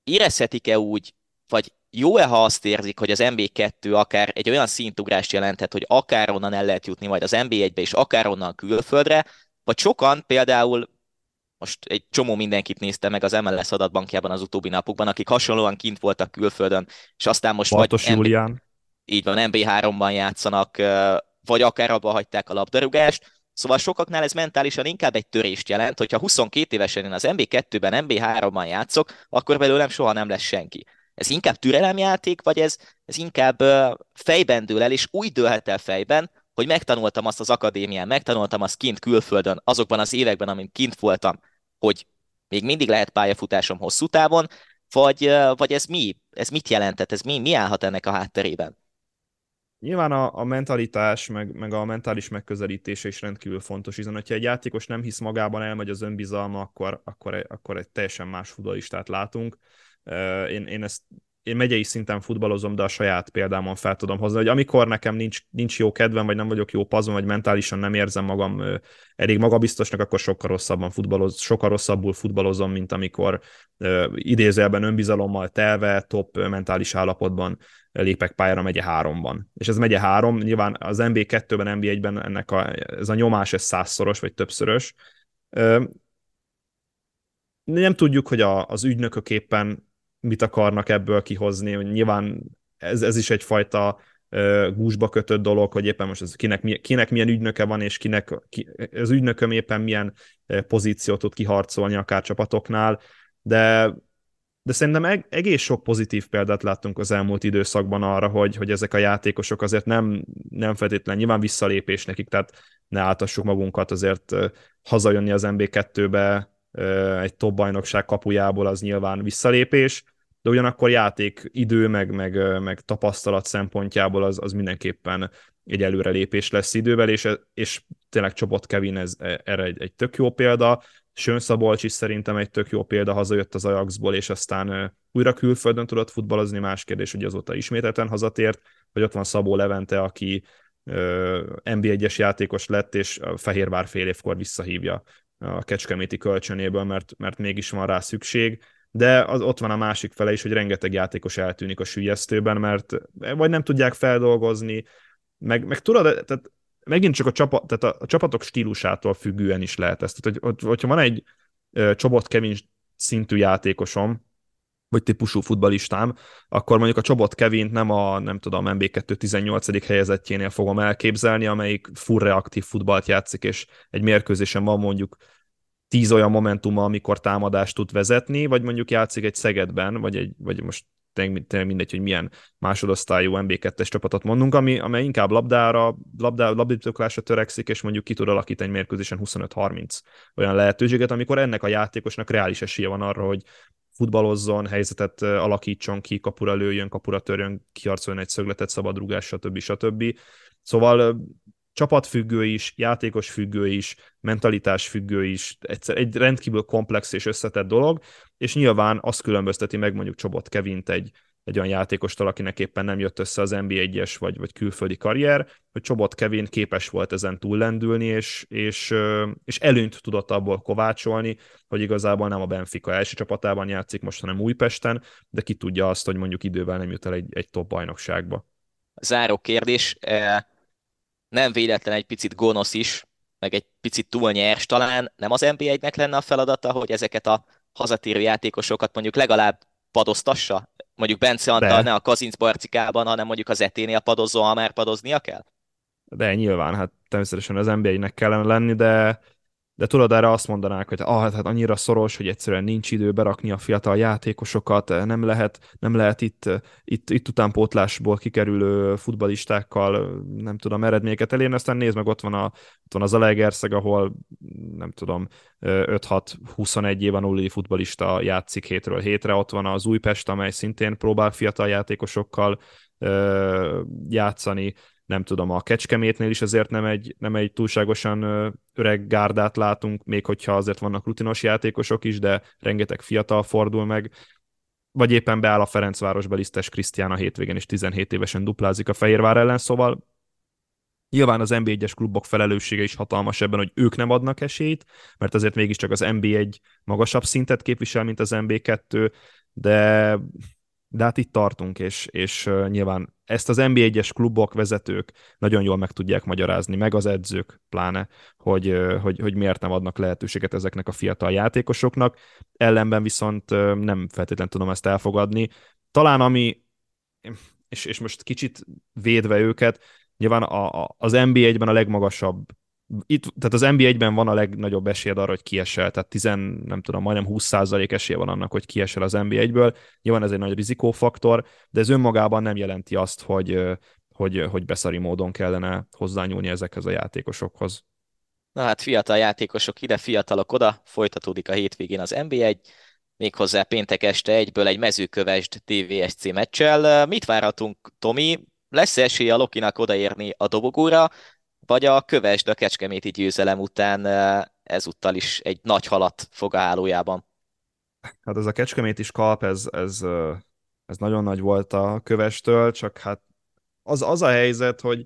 Érezhetik-e úgy, vagy jó-e, ha azt érzik, hogy az MB2 akár egy olyan szintugrást jelenthet, hogy akár onnan el lehet jutni majd az MB1-be, és akár onnan külföldre, vagy sokan például most egy csomó mindenkit nézte meg az MLS adatbankjában az utóbbi napokban, akik hasonlóan kint voltak külföldön, és aztán most Bartos vagy Julián. MB, így van, MB3-ban játszanak, vagy akár abba hagyták a labdarúgást, Szóval sokaknál ez mentálisan inkább egy törést jelent, hogyha 22 évesen én az MB2-ben, MB3-ban játszok, akkor belőlem soha nem lesz senki. Ez inkább türelemjáték, vagy ez, ez inkább fejben dől el, és úgy dőlhet el fejben, hogy megtanultam azt az akadémián, megtanultam azt kint külföldön, azokban az években, amin kint voltam, hogy még mindig lehet pályafutásom hosszú távon, vagy, vagy ez mi? Ez mit jelentett? Ez mi, mi állhat ennek a hátterében? Nyilván a, a mentalitás, meg, meg a mentális megközelítése is rendkívül fontos, hiszen ha egy játékos nem hisz magában, elmegy az önbizalma, akkor, akkor, akkor egy teljesen más futbolistát látunk. Én, én ezt én megyei szinten futballozom, de a saját példámon fel tudom hozni, hogy amikor nekem nincs, nincs jó kedvem, vagy nem vagyok jó pazon, vagy mentálisan nem érzem magam elég magabiztosnak, akkor sokkal rosszabban futballoz, sokkal rosszabbul futballozom, mint amikor idézőjelben önbizalommal telve, top mentális állapotban lépek pályára megye háromban. És ez megye három, nyilván az MB2-ben, MB1-ben ennek a, ez a nyomás ez százszoros, vagy többszörös. Nem tudjuk, hogy a, az ügynökök éppen mit akarnak ebből kihozni. Nyilván ez, ez is egyfajta gúzsba kötött dolog, hogy éppen most ez kinek, kinek milyen ügynöke van, és kinek ki, az ügynököm éppen milyen pozíciót tud kiharcolni akár csapatoknál, de de szerintem egész sok pozitív példát láttunk az elmúlt időszakban arra, hogy, hogy ezek a játékosok azért nem, nem feltétlenül nyilván visszalépés nekik, tehát ne áltassuk magunkat azért hazajönni az MB2-be egy top bajnokság kapujából az nyilván visszalépés, de ugyanakkor játék idő, meg, meg, meg tapasztalat szempontjából az, az mindenképpen egy előrelépés lesz idővel, és, és tényleg Csobot Kevin ez, erre egy, egy tök jó példa, Sön Szabolcs is szerintem egy tök jó példa, hazajött az Ajaxból, és aztán újra külföldön tudott futballozni, más kérdés, hogy azóta ismételten hazatért, vagy ott van Szabó Levente, aki NB1-es játékos lett, és a Fehérvár fél évkor visszahívja a Kecskeméti kölcsönéből, mert, mert mégis van rá szükség. de az, ott van a másik fele is, hogy rengeteg játékos eltűnik a sülyeztőben, mert vagy nem tudják feldolgozni, meg, meg tudod, tehát megint csak a, csapat, tehát a, a csapatok stílusától függően is lehet ezt. Tehát, hogy, hogyha van egy Csobot Kevin szintű játékosom, vagy típusú futbalistám, akkor mondjuk a Csobot Kevint nem a, nem tudom, MB2 18. helyezettjénél fogom elképzelni, amelyik full reaktív futballt játszik, és egy mérkőzésen van mondjuk tíz olyan momentuma, amikor támadást tud vezetni, vagy mondjuk játszik egy Szegedben, vagy, egy, vagy most tényleg mindegy, hogy milyen másodosztályú MB2-es csapatot mondunk, ami, amely inkább labdára, labdá, labdítoklásra törekszik, és mondjuk ki tud alakítani egy mérkőzésen 25-30 olyan lehetőséget, amikor ennek a játékosnak reális esélye van arra, hogy futballozzon, helyzetet alakítson ki, kapura lőjön, kapura törjön, kiharcoljon egy szögletet, szabadrugás, stb. stb. Szóval csapatfüggő is, játékos függő is, mentalitás függő is, egyszer, egy rendkívül komplex és összetett dolog, és nyilván azt különbözteti meg mondjuk Csobot Kevint egy, egy olyan játékostól, akinek éppen nem jött össze az NBA-1-es vagy, vagy külföldi karrier, hogy Csobot Kevin képes volt ezen túllendülni, és, és, és előnyt tudott abból kovácsolni, hogy igazából nem a Benfica első csapatában játszik most, hanem Újpesten, de ki tudja azt, hogy mondjuk idővel nem jut el egy, egy top bajnokságba. Záró kérdés, e, nem véletlen egy picit gonosz is, meg egy picit túl nyers talán, nem az NBA-nek lenne a feladata, hogy ezeket a hazatérő játékosokat mondjuk legalább padoztassa? Mondjuk Bence Antal De. ne a Kazinc barcikában, hanem mondjuk az eténél padozó, ha már padoznia kell? De nyilván, hát természetesen az NBA-nek kellene lenni, de de tudod, erre azt mondanák, hogy ah, hát, annyira szoros, hogy egyszerűen nincs idő berakni a fiatal játékosokat, nem lehet, nem lehet itt, itt, itt utánpótlásból kikerülő futbalistákkal, nem tudom, eredményeket elérni, aztán nézd meg, ott van, a, ott van az Alegerszeg, ahol nem tudom, 5-6-21 éven úli futbalista játszik hétről hétre, ott van az Újpest, amely szintén próbál fiatal játékosokkal játszani, nem tudom, a Kecskemétnél is azért nem egy, nem egy túlságosan öreg gárdát látunk, még hogyha azért vannak rutinos játékosok is, de rengeteg fiatal fordul meg, vagy éppen beáll a Ferencvárosba Lisztes Krisztián a hétvégén, és 17 évesen duplázik a Fehérvár ellen, szóval Nyilván az NB1-es klubok felelőssége is hatalmas ebben, hogy ők nem adnak esélyt, mert azért mégiscsak az NB1 magasabb szintet képvisel, mint az NB2, de de hát itt tartunk, és, és nyilván ezt az NBA-es klubok, vezetők nagyon jól meg tudják magyarázni, meg az edzők pláne, hogy, hogy, hogy miért nem adnak lehetőséget ezeknek a fiatal játékosoknak. Ellenben viszont nem feltétlenül tudom ezt elfogadni. Talán ami, és, és most kicsit védve őket, nyilván a, a, az NBA-ben a legmagasabb itt, tehát az NBA-ben van a legnagyobb esélyed arra, hogy kiesel, tehát 10, nem tudom, majdnem 20% esélye van annak, hogy kiesel az NBA-ből. Nyilván ez egy nagy rizikófaktor, de ez önmagában nem jelenti azt, hogy, hogy, hogy beszari módon kellene hozzányúlni ezekhez a játékosokhoz. Na hát fiatal játékosok ide, fiatalok oda, folytatódik a hétvégén az NBA-1, méghozzá péntek este egyből egy mezőkövesd TVSC meccsel. Mit várhatunk, Tomi? Lesz esély a Lokinak odaérni a dobogóra, vagy a kövesd a kecskeméti győzelem után ezúttal is egy nagy halat fog a hálójában. Hát ez a kecskemét is kalp, ez, ez, ez nagyon nagy volt a kövestől, csak hát az, az a helyzet, hogy,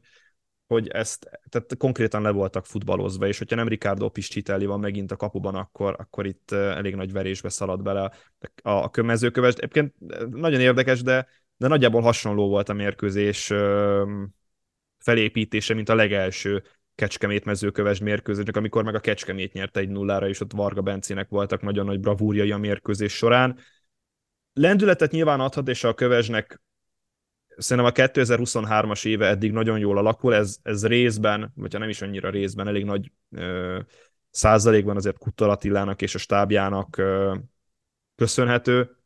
hogy ezt, tehát konkrétan le voltak futballozva, és hogyha nem Ricardo Piscitelli van megint a kapuban, akkor, akkor itt elég nagy verésbe szalad bele a, a mezőkövest. Egyébként nagyon érdekes, de, de nagyjából hasonló volt a mérkőzés felépítése, mint a legelső Kecskemét mezőköves mérkőzésnek, amikor meg a Kecskemét nyerte egy nullára, és ott Varga Bencének voltak nagyon nagy bravúrjai a mérkőzés során. Lendületet nyilván adhat, és a kövesnek szerintem a 2023-as éve eddig nagyon jól alakul, ez, ez részben, vagy ha nem is annyira részben, elég nagy ö, százalékban azért Kutor Attilának és a stábjának ö, köszönhető,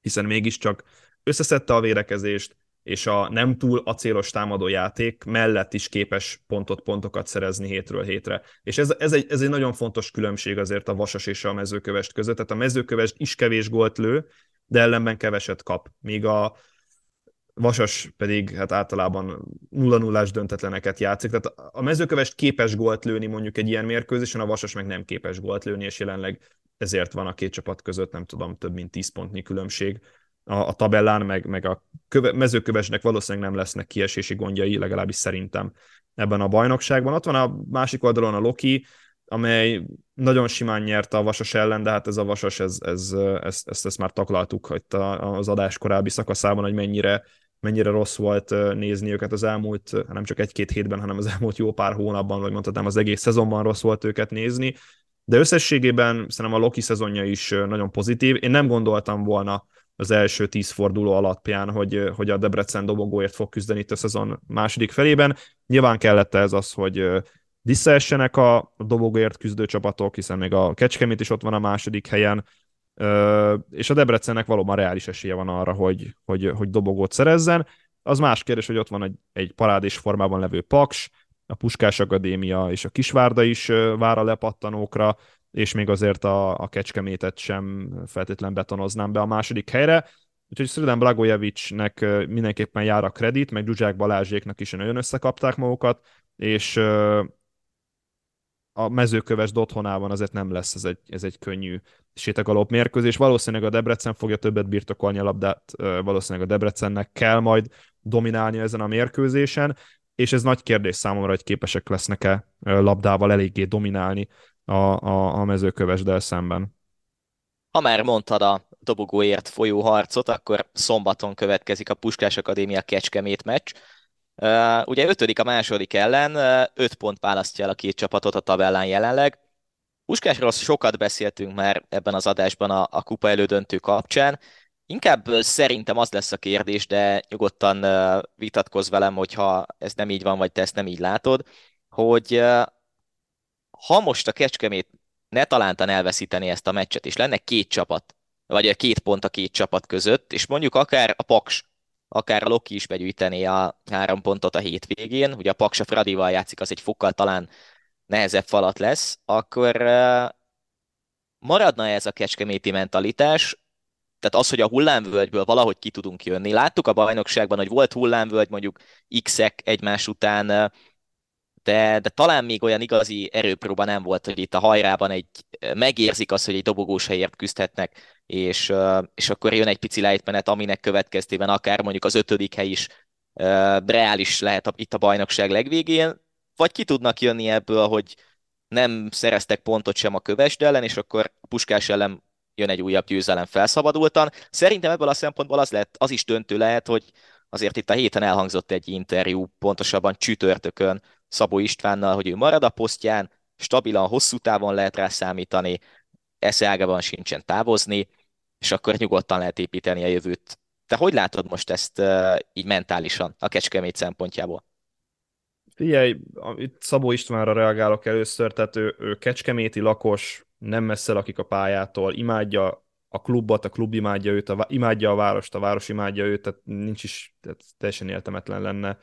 hiszen mégiscsak összeszedte a vérekezést, és a nem túl acélos támadó játék mellett is képes pontot, pontokat szerezni hétről hétre. És ez, ez, egy, ez egy nagyon fontos különbség azért a vasas és a mezőkövest között. Tehát a mezőkövest is kevés gólt lő, de ellenben keveset kap. Míg a vasas pedig hát általában 0 0 döntetleneket játszik. Tehát a mezőkövest képes gólt lőni mondjuk egy ilyen mérkőzésen, a vasas meg nem képes gólt lőni, és jelenleg ezért van a két csapat között, nem tudom, több mint 10 pontnyi különbség a, a tabellán, meg, meg a köve, mezőkövesnek valószínűleg nem lesznek kiesési gondjai, legalábbis szerintem ebben a bajnokságban. Ott van a másik oldalon a Loki, amely nagyon simán nyerte a Vasas ellen, de hát ez a Vasas, ez, ez, ezt, ezt, ezt már taklaltuk hogy az adás korábbi szakaszában, hogy mennyire, mennyire rossz volt nézni őket az elmúlt, nem csak egy-két hétben, hanem az elmúlt jó pár hónapban, vagy mondhatnám az egész szezonban rossz volt őket nézni. De összességében szerintem a Loki szezonja is nagyon pozitív. Én nem gondoltam volna az első tíz forduló alapján, hogy, hogy a Debrecen dobogóért fog küzdeni itt a szezon második felében. Nyilván kellett ez az, hogy visszaessenek a dobogóért küzdő csapatok, hiszen még a Kecskemét is ott van a második helyen, és a Debrecennek valóban reális esélye van arra, hogy, hogy, hogy dobogót szerezzen. Az más kérdés, hogy ott van egy, egy parádés formában levő Paks, a Puskás Akadémia és a Kisvárda is vár a lepattanókra, és még azért a, a Kecskemétet sem feltétlen betonoznám be a második helyre. Úgyhogy Szriden Blagojevicsnek mindenképpen jár a kredit, meg Zsuzsák Balázséknak is nagyon összekapták magukat, és a mezőköves otthonában azért nem lesz ez egy, ez egy könnyű sétagalop mérkőzés. Valószínűleg a Debrecen fogja többet birtokolni a labdát, valószínűleg a Debrecennek kell majd dominálni ezen a mérkőzésen, és ez nagy kérdés számomra, hogy képesek lesznek-e labdával eléggé dominálni a, a, a mezőkövesdel szemben. Ha már mondtad a dobogóért folyó harcot, akkor szombaton következik a Puskás Akadémia Kecskemét meccs. Ugye ötödik a második ellen, öt pont választja el a két csapatot a tabellán jelenleg. Puskásról sokat beszéltünk már ebben az adásban a, a kupa elődöntő kapcsán. Inkább szerintem az lesz a kérdés, de nyugodtan uh, vitatkozz velem, hogyha ez nem így van, vagy te ezt nem így látod, hogy ha most a Kecskemét ne talántan elveszíteni ezt a meccset, és lenne két csapat, vagy két pont a két csapat között, és mondjuk akár a Paks akár a Loki is begyűjteni a három pontot a hétvégén, ugye a Paksa Fradival játszik, az egy fokkal talán nehezebb falat lesz, akkor maradna ez a kecskeméti mentalitás, tehát az, hogy a hullámvölgyből valahogy ki tudunk jönni. Láttuk a bajnokságban, hogy volt hullámvölgy, mondjuk X-ek egymás után de, de talán még olyan igazi erőpróba nem volt, hogy itt a hajrában egy, megérzik azt, hogy egy dobogós helyért küzdhetnek, és, és akkor jön egy pici lejtmenet, aminek következtében akár mondjuk az ötödik hely is reális lehet a, itt a bajnokság legvégén, vagy ki tudnak jönni ebből, hogy nem szereztek pontot sem a kövesd ellen, és akkor a puskás ellen jön egy újabb győzelem felszabadultan. Szerintem ebből a szempontból az, lehet, az is döntő lehet, hogy azért itt a héten elhangzott egy interjú, pontosabban csütörtökön Szabó Istvánnal, hogy ő marad a posztján, stabilan, hosszú távon lehet rá számítani, eszeágában sincsen távozni, és akkor nyugodtan lehet építeni a jövőt. Te hogy látod most ezt így mentálisan a Kecskemét szempontjából? Figyelj, itt Szabó Istvánra reagálok először, tehát ő, ő kecskeméti lakos, nem messze lakik a pályától, imádja a klubot, a klub imádja őt, a, imádja a várost, a város imádja őt, tehát nincs is, tehát teljesen értemetlen lenne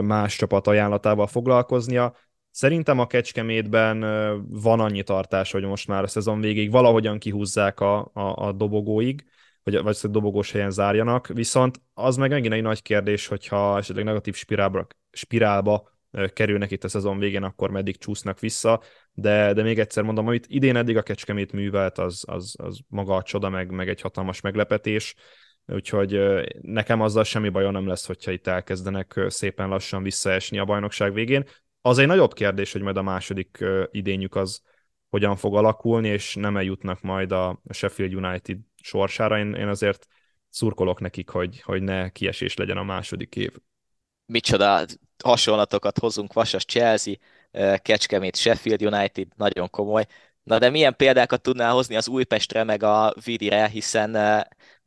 más csapat ajánlatával foglalkoznia. Szerintem a Kecskemétben van annyi tartás, hogy most már a szezon végig valahogyan kihúzzák a, a, a dobogóig, vagy, vagy a dobogós helyen zárjanak, viszont az meg megint egy nagy kérdés, hogyha esetleg negatív spirálba, spirálba kerülnek itt a szezon végén, akkor meddig csúsznak vissza, de, de még egyszer mondom, amit idén eddig a Kecskemét művelt, az, az, az maga a csoda, meg, meg egy hatalmas meglepetés, úgyhogy nekem azzal semmi bajom nem lesz, hogyha itt elkezdenek szépen lassan visszaesni a bajnokság végén. Az egy nagyobb kérdés, hogy majd a második idényük az hogyan fog alakulni, és nem eljutnak majd a Sheffield United sorsára. Én, én azért szurkolok nekik, hogy, hogy ne kiesés legyen a második év. Micsoda hasonlatokat hozunk, Vasas Chelsea, Kecskemét Sheffield United, nagyon komoly. Na de milyen példákat tudnál hozni az Újpestre meg a Vidire, hiszen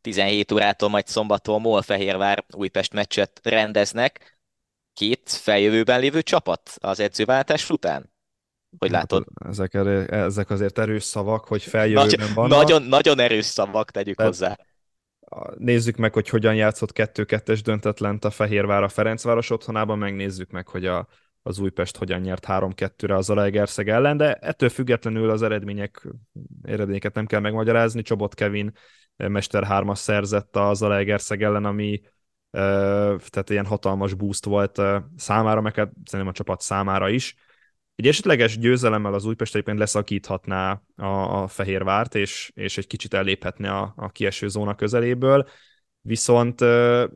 17 órától majd szombaton Molfehérvár Újpest meccset rendeznek. Két feljövőben lévő csapat az edzőváltás után? Hogy látod? Ezek, ezek azért erős szavak, hogy feljövőben Nagy, vannak. Nagyon, nagyon erős szavak, tegyük Tehát, hozzá. Nézzük meg, hogy hogyan játszott 2-2-es döntetlent a Fehérvár a Ferencváros otthonában, megnézzük meg, hogy a, az Újpest hogyan nyert 3-2-re az Zalaegerszeg ellen, de ettől függetlenül az eredmények, eredményeket nem kell megmagyarázni. Csobot Kevin Mester 3 szerzett a Zalaegerszeg ellen, ami tehát ilyen hatalmas boost volt számára, meg hát szerintem a csapat számára is. Egy esetleges győzelemmel az Újpest egyébként leszakíthatná a, a Fehérvárt, és, és egy kicsit elléphetne a, a kieső zóna közeléből, viszont,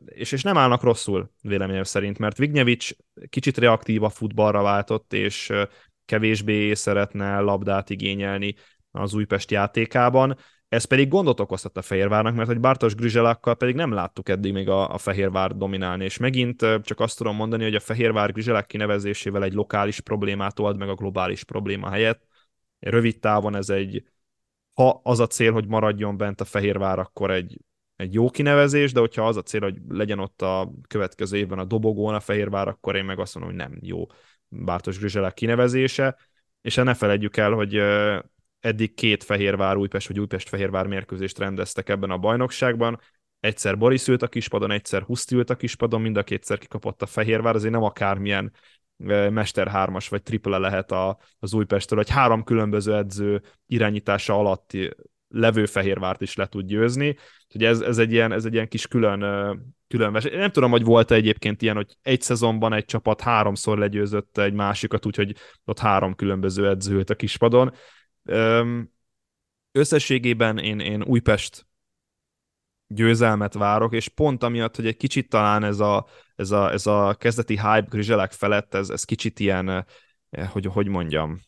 és, és nem állnak rosszul véleményem szerint, mert Vignyevics kicsit reaktív a futballra váltott, és kevésbé szeretne labdát igényelni az Újpest játékában. Ez pedig gondot okozhat a Fehérvárnak, mert hogy Bartos Grizselákkal pedig nem láttuk eddig még a, a Fehérvár dominálni, és megint csak azt tudom mondani, hogy a Fehérvár Grizselák kinevezésével egy lokális problémát old meg a globális probléma helyett. Rövid távon ez egy, ha az a cél, hogy maradjon bent a Fehérvár, akkor egy, egy jó kinevezés, de hogyha az a cél, hogy legyen ott a következő évben a dobogón a Fehérvár, akkor én meg azt mondom, hogy nem jó Bártos Grizselák kinevezése, és ne felejtjük el, hogy eddig két Fehérvár Újpest vagy Újpest-Fehérvár mérkőzést rendeztek ebben a bajnokságban. Egyszer Boris ült a kispadon, egyszer Huszti ült a kispadon, mind a kétszer kikapott a Fehérvár, azért nem akármilyen Mester hármas vagy triple lehet a, az Újpestről, hogy három különböző edző irányítása alatt levő Fehérvárt is le tud győzni. Úgyhogy ez, ez, egy, ilyen, ez egy ilyen kis külön, külön verseny. Nem tudom, hogy volt-e egyébként ilyen, hogy egy szezonban egy csapat háromszor legyőzött egy másikat, úgyhogy ott három különböző edző a kispadon. Összességében én, én Újpest győzelmet várok, és pont amiatt, hogy egy kicsit talán ez a, ez a, ez a kezdeti hype Grizselek felett, ez, ez kicsit ilyen, hogy, hogy mondjam,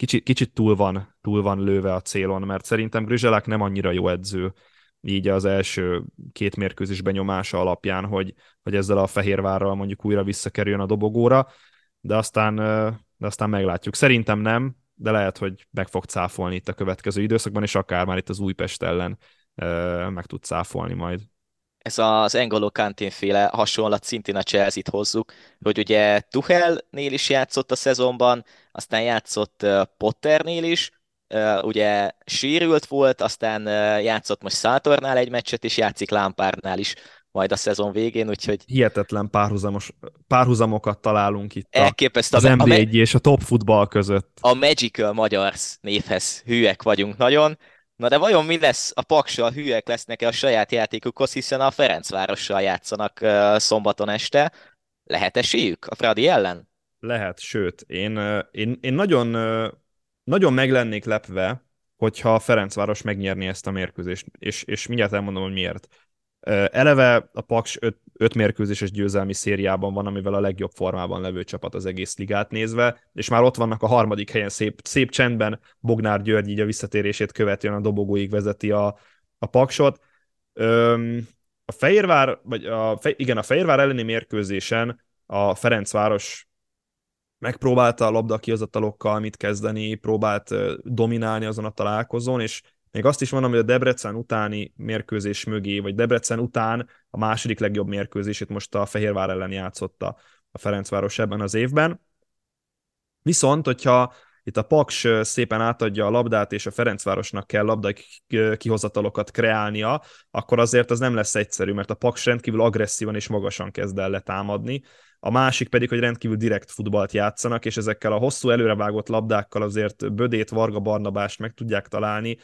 kicsit, kicsit túl, van, túl van lőve a célon, mert szerintem Grizselek nem annyira jó edző, így az első két mérkőzés benyomása alapján, hogy, hogy ezzel a Fehérvárral mondjuk újra visszakerüljön a dobogóra, de aztán, de aztán meglátjuk. Szerintem nem, de lehet, hogy meg fog cáfolni itt a következő időszakban, és akár már itt az Újpest ellen meg tud cáfolni majd. Ez az Engolo Kantén féle hasonlat szintén a Chelsea-t hozzuk, hogy ugye Tuchelnél is játszott a szezonban, aztán játszott Potternél is, ugye sérült volt, aztán játszott most Szátornál egy meccset, és játszik Lampárnál is majd a szezon végén, úgyhogy... Hihetetlen párhuzamos, párhuzamokat találunk itt a, az a, nba a, és a top futball között. A Magical Magyars névhez hűek vagyunk nagyon. Na de vajon mi lesz a Paksal, hűek lesznek-e a saját játékukhoz, hiszen a Ferencvárossal játszanak uh, szombaton este. Lehet esélyük a Fradi ellen? Lehet, sőt, én, én, én nagyon, nagyon meg lennék lepve, hogyha a Ferencváros megnyerni ezt a mérkőzést, és, és mindjárt elmondom, hogy miért. Eleve a Paks öt, öt mérkőzéses győzelmi szériában van, amivel a legjobb formában levő csapat az egész ligát nézve, és már ott vannak a harmadik helyen szép, szép csendben Bognár György így a visszatérését követően a dobogóig vezeti a, a Paksot. Öm, a Fehérvár, vagy a, igen, a Fehérvár elleni mérkőzésen a Ferencváros megpróbálta a labda kihozatalokkal mit kezdeni, próbált dominálni azon a találkozón, és még azt is mondom, hogy a Debrecen utáni mérkőzés mögé, vagy Debrecen után a második legjobb mérkőzését most a Fehérvár ellen játszotta a Ferencváros ebben az évben. Viszont, hogyha itt a Paks szépen átadja a labdát, és a Ferencvárosnak kell labda kihozatalokat kreálnia, akkor azért az nem lesz egyszerű, mert a Paks rendkívül agresszívan és magasan kezd el letámadni, a másik pedig, hogy rendkívül direkt futballt játszanak, és ezekkel a hosszú előrevágott labdákkal azért Bödét, Varga Barnabást meg tudják találni,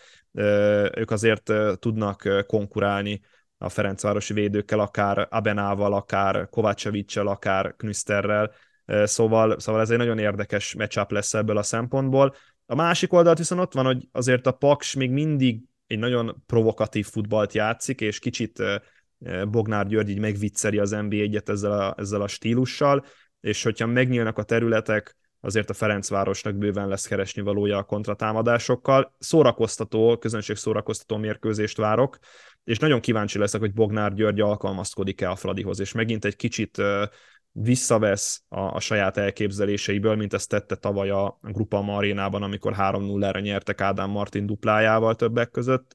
ők azért tudnak konkurálni a Ferencvárosi védőkkel, akár Abenával, akár Kovácsevicsel, akár Knüsterrel, szóval, szóval ez egy nagyon érdekes matchup lesz ebből a szempontból. A másik oldalt viszont ott van, hogy azért a Paks még mindig egy nagyon provokatív futballt játszik, és kicsit Bognár György így megvicceli az NBA egyet ezzel a, ezzel a stílussal, és hogyha megnyílnak a területek, azért a Ferencvárosnak bőven lesz keresni valója a kontratámadásokkal. Szórakoztató, közönség szórakoztató mérkőzést várok, és nagyon kíváncsi leszek, hogy Bognár György alkalmazkodik-e a Fradihoz, és megint egy kicsit visszavesz a, a saját elképzeléseiből, mint ezt tette tavaly a Grupa Marénában, amikor 3-0-ra nyertek Ádám Martin duplájával többek között.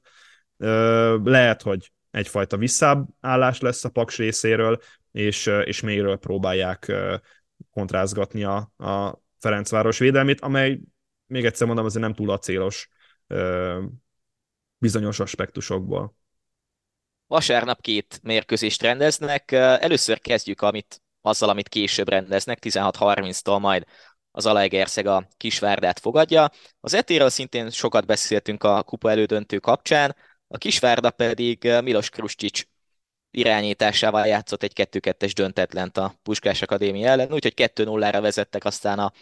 Lehet, hogy egyfajta visszállás lesz a Paks részéről, és, és mélyről próbálják kontrázgatni a, a Ferencváros védelmét, amely még egyszer mondom, azért nem túl a célos bizonyos aspektusokból. Vasárnap két mérkőzést rendeznek. Először kezdjük amit, azzal, amit később rendeznek, 16.30-tól majd az Alegerszeg a Kisvárdát fogadja. Az etéről szintén sokat beszéltünk a kupa elődöntő kapcsán, a Kisvárda pedig eh, Milos Kruscsics irányításával játszott egy 2-2-es döntetlent a Puskás Akadémia ellen, úgyhogy 2-0-ra vezettek, aztán a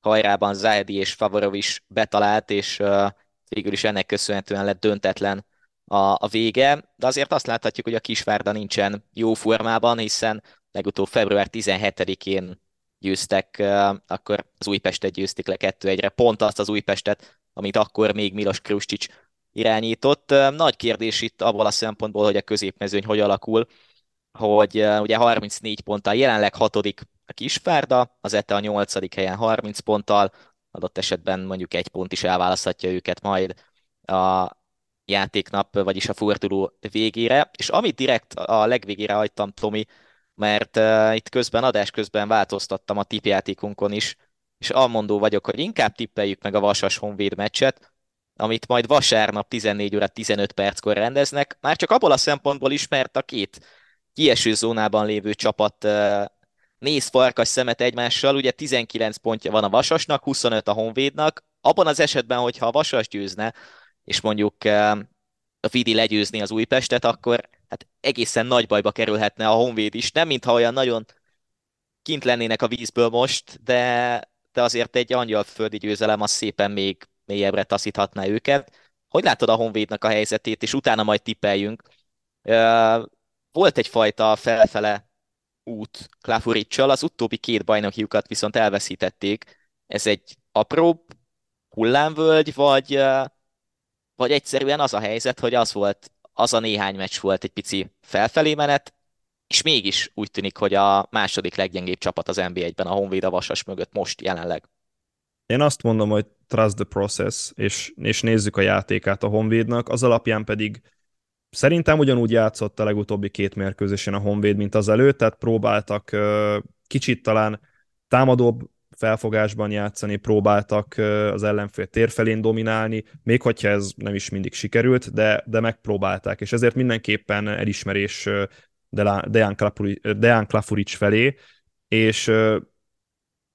hajrában Zahedi és Favorov is betalált, és uh, végül is ennek köszönhetően lett döntetlen a, a vége, de azért azt láthatjuk, hogy a Kisvárda nincsen jó formában, hiszen legutóbb február 17-én győztek, akkor az Újpestet győzték le 2-1-re, pont azt az Újpestet, amit akkor még Milos Kruscsics irányított. Nagy kérdés itt abból a szempontból, hogy a középmezőny hogy alakul, hogy ugye 34 ponttal, jelenleg hatodik a Kisvárda, az ETE a nyolcadik helyen 30 ponttal, adott esetben mondjuk egy pont is elválaszthatja őket majd a játéknap, vagyis a forduló végére. És amit direkt a legvégére hagytam, Tomi, mert uh, itt közben, adás közben változtattam a tipjátékunkon is, és almondó vagyok, hogy inkább tippeljük meg a Vasas Honvéd meccset, amit majd vasárnap 14 óra 15 perckor rendeznek, már csak abból a szempontból is, mert a két kieső zónában lévő csapat néz farkas szemet egymással, ugye 19 pontja van a Vasasnak, 25 a Honvédnak, abban az esetben, hogyha a Vasas győzne, és mondjuk a Vidi legyőzni az Újpestet, akkor hát egészen nagy bajba kerülhetne a Honvéd is. Nem mintha olyan nagyon kint lennének a vízből most, de, de azért egy angyalföldi győzelem az szépen még mélyebbre taszíthatná őket. Hogy látod a Honvédnak a helyzetét, és utána majd tippeljünk. Volt egyfajta felfele út Klafuricsal, az utóbbi két bajnokiukat viszont elveszítették. Ez egy apróbb hullámvölgy, vagy, vagy egyszerűen az a helyzet, hogy az volt, az a néhány meccs volt egy pici felfelé menet, és mégis úgy tűnik, hogy a második leggyengébb csapat az NBA-ben a Honvéd a Vasas mögött most jelenleg. Én azt mondom, hogy trust the process, és, és nézzük a játékát a Honvédnak, az alapján pedig szerintem ugyanúgy játszott a legutóbbi két mérkőzésen a Honvéd, mint az előtt, tehát próbáltak kicsit talán támadóbb felfogásban játszani, próbáltak az ellenfél térfelén dominálni, még hogyha ez nem is mindig sikerült, de, de megpróbálták, és ezért mindenképpen elismerés Dejan Klafuric felé, és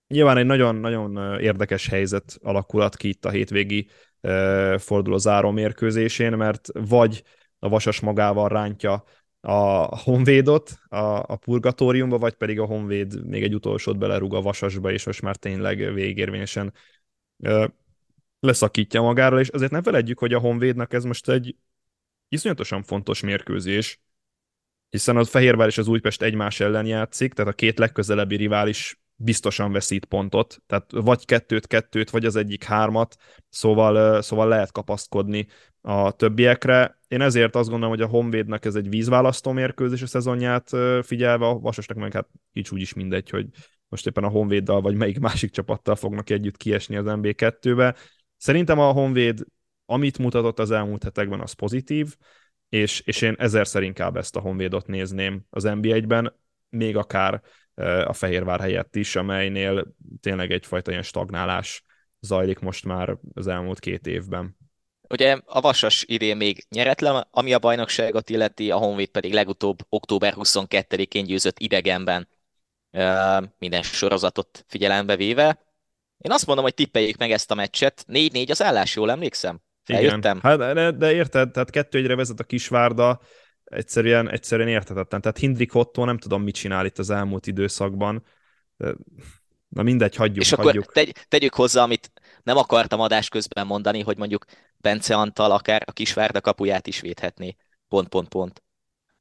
nyilván egy nagyon-nagyon érdekes helyzet alakulat ki itt a hétvégi forduló záró mérkőzésén, mert vagy a Vasas magával rántja a Honvédot a, a purgatóriumba, vagy pedig a Honvéd még egy utolsót belerúg a Vasasba, és most már tényleg végérvényesen leszakítja magáról, és azért ne feledjük, hogy a Honvédnak ez most egy iszonyatosan fontos mérkőzés, hiszen a Fehérvár és az Újpest egymás ellen játszik, tehát a két legközelebbi rivális biztosan veszít pontot, tehát vagy kettőt, kettőt, vagy az egyik hármat, szóval, szóval lehet kapaszkodni a többiekre. Én ezért azt gondolom, hogy a Honvédnak ez egy vízválasztó mérkőzés a szezonját figyelve, a Vasasnak meg hát így úgy is mindegy, hogy most éppen a Honvéddal vagy melyik másik csapattal fognak együtt kiesni az MB2-be. Szerintem a Honvéd, amit mutatott az elmúlt hetekben, az pozitív, és, és én ezerszer inkább ezt a Honvédot nézném az NB1-ben, még akár a Fehérvár helyett is, amelynél tényleg egyfajta ilyen stagnálás zajlik most már az elmúlt két évben. Ugye a Vasas idén még nyeretlen, ami a bajnokságot illeti, a Honvéd pedig legutóbb október 22-én győzött idegenben minden sorozatot figyelembe véve. Én azt mondom, hogy tippeljék meg ezt a meccset. 4-4 az állás, jól emlékszem? Eljöttem. Igen. Hát, de, de érted, tehát kettő egyre vezet a Kisvárda, egyszerűen, egyszerűen érthetetlen. Tehát Hindrik Otto nem tudom, mit csinál itt az elmúlt időszakban. Na mindegy, hagyjuk. És hagyjuk. akkor tegy, tegyük hozzá, amit nem akartam adás közben mondani, hogy mondjuk Bence Antal akár a Kisvárda kapuját is védhetné. Pont, pont, pont.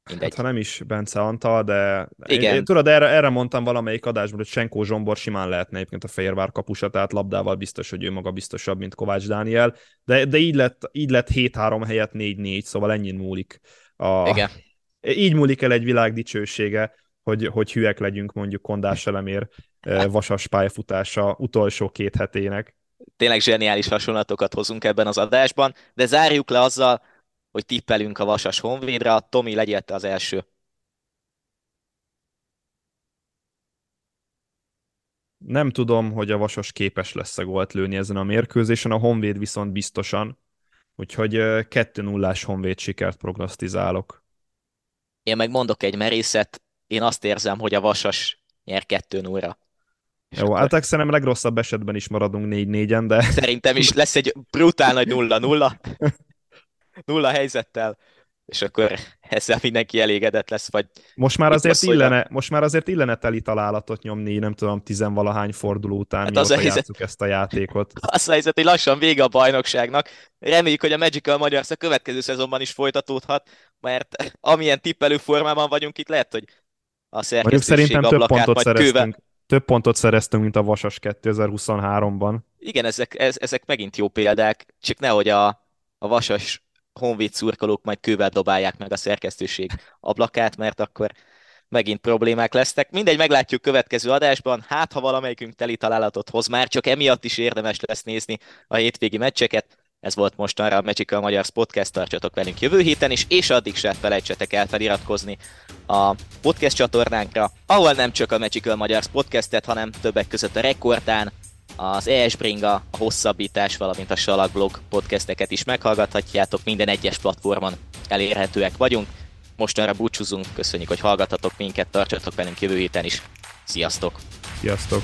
Mindegy. Hát, ha nem is Bence Antal, de Igen. Én, én, tudod, erre, erre mondtam valamelyik adásban, hogy Senkó Zsombor simán lehetne egyébként a Fehérvár kapusa, tehát labdával biztos, hogy ő maga biztosabb, mint Kovács Dániel, de, de így lett, így lett 7-3 helyett 4-4, szóval ennyi múlik. A, Igen. Így múlik el egy világ dicsősége, hogy, hogy hülyek legyünk mondjuk Kondás Elemér vasas pályafutása utolsó két hetének. Tényleg zseniális hasonlatokat hozunk ebben az adásban, de zárjuk le azzal, hogy tippelünk a Vasas Honvédra. Tomi, legyél te az első. Nem tudom, hogy a Vasas képes lesz a gólt lőni ezen a mérkőzésen, a Honvéd viszont biztosan. Úgyhogy 2-0-ás Honvéd sikert prognosztizálok. Én meg mondok egy merészet, én azt érzem, hogy a Vasas nyer 2-0-ra. Jó, akkor... hát szerintem legrosszabb esetben is maradunk 4-4-en, de... Szerintem is lesz egy brutál nagy 0-0. nulla helyzettel, és akkor ezzel mindenki elégedett lesz, vagy... Most már azért, illene, most már azért illene teli találatot nyomni, nem tudom, tizenvalahány forduló után, hát az a helyzet, játszuk ezt a játékot. Az a helyzet, hogy lassan vége a bajnokságnak. Reméljük, hogy a Magical Magyar a következő szezonban is folytatódhat, mert amilyen tippelő formában vagyunk itt, lehet, hogy a szerkesztőség szerintem több pontot szereztünk. Kővel, több pontot szereztünk, mint a Vasas 2023-ban. Igen, ezek, ez, ezek megint jó példák, csak nehogy a, a Vasas honvéd szurkolók majd kővel dobálják meg a szerkesztőség ablakát, mert akkor megint problémák lesznek. Mindegy, meglátjuk következő adásban. Hát, ha valamelyikünk teli találatot hoz, már csak emiatt is érdemes lesz nézni a hétvégi meccseket. Ez volt mostanra a Magical Magyar Podcast, tartsatok velünk jövő héten is, és addig se felejtsetek el feliratkozni a podcast csatornánkra, ahol nem csak a Magical Magyar Podcastet, hanem többek között a Rekordán, az ES Bringa, a Hosszabbítás, valamint a Salakblog podcasteket is meghallgathatjátok, minden egyes platformon elérhetőek vagyunk. Mostanra búcsúzunk, köszönjük, hogy hallgatatok minket, tartsatok velünk jövő héten is. Sziasztok! Sziasztok!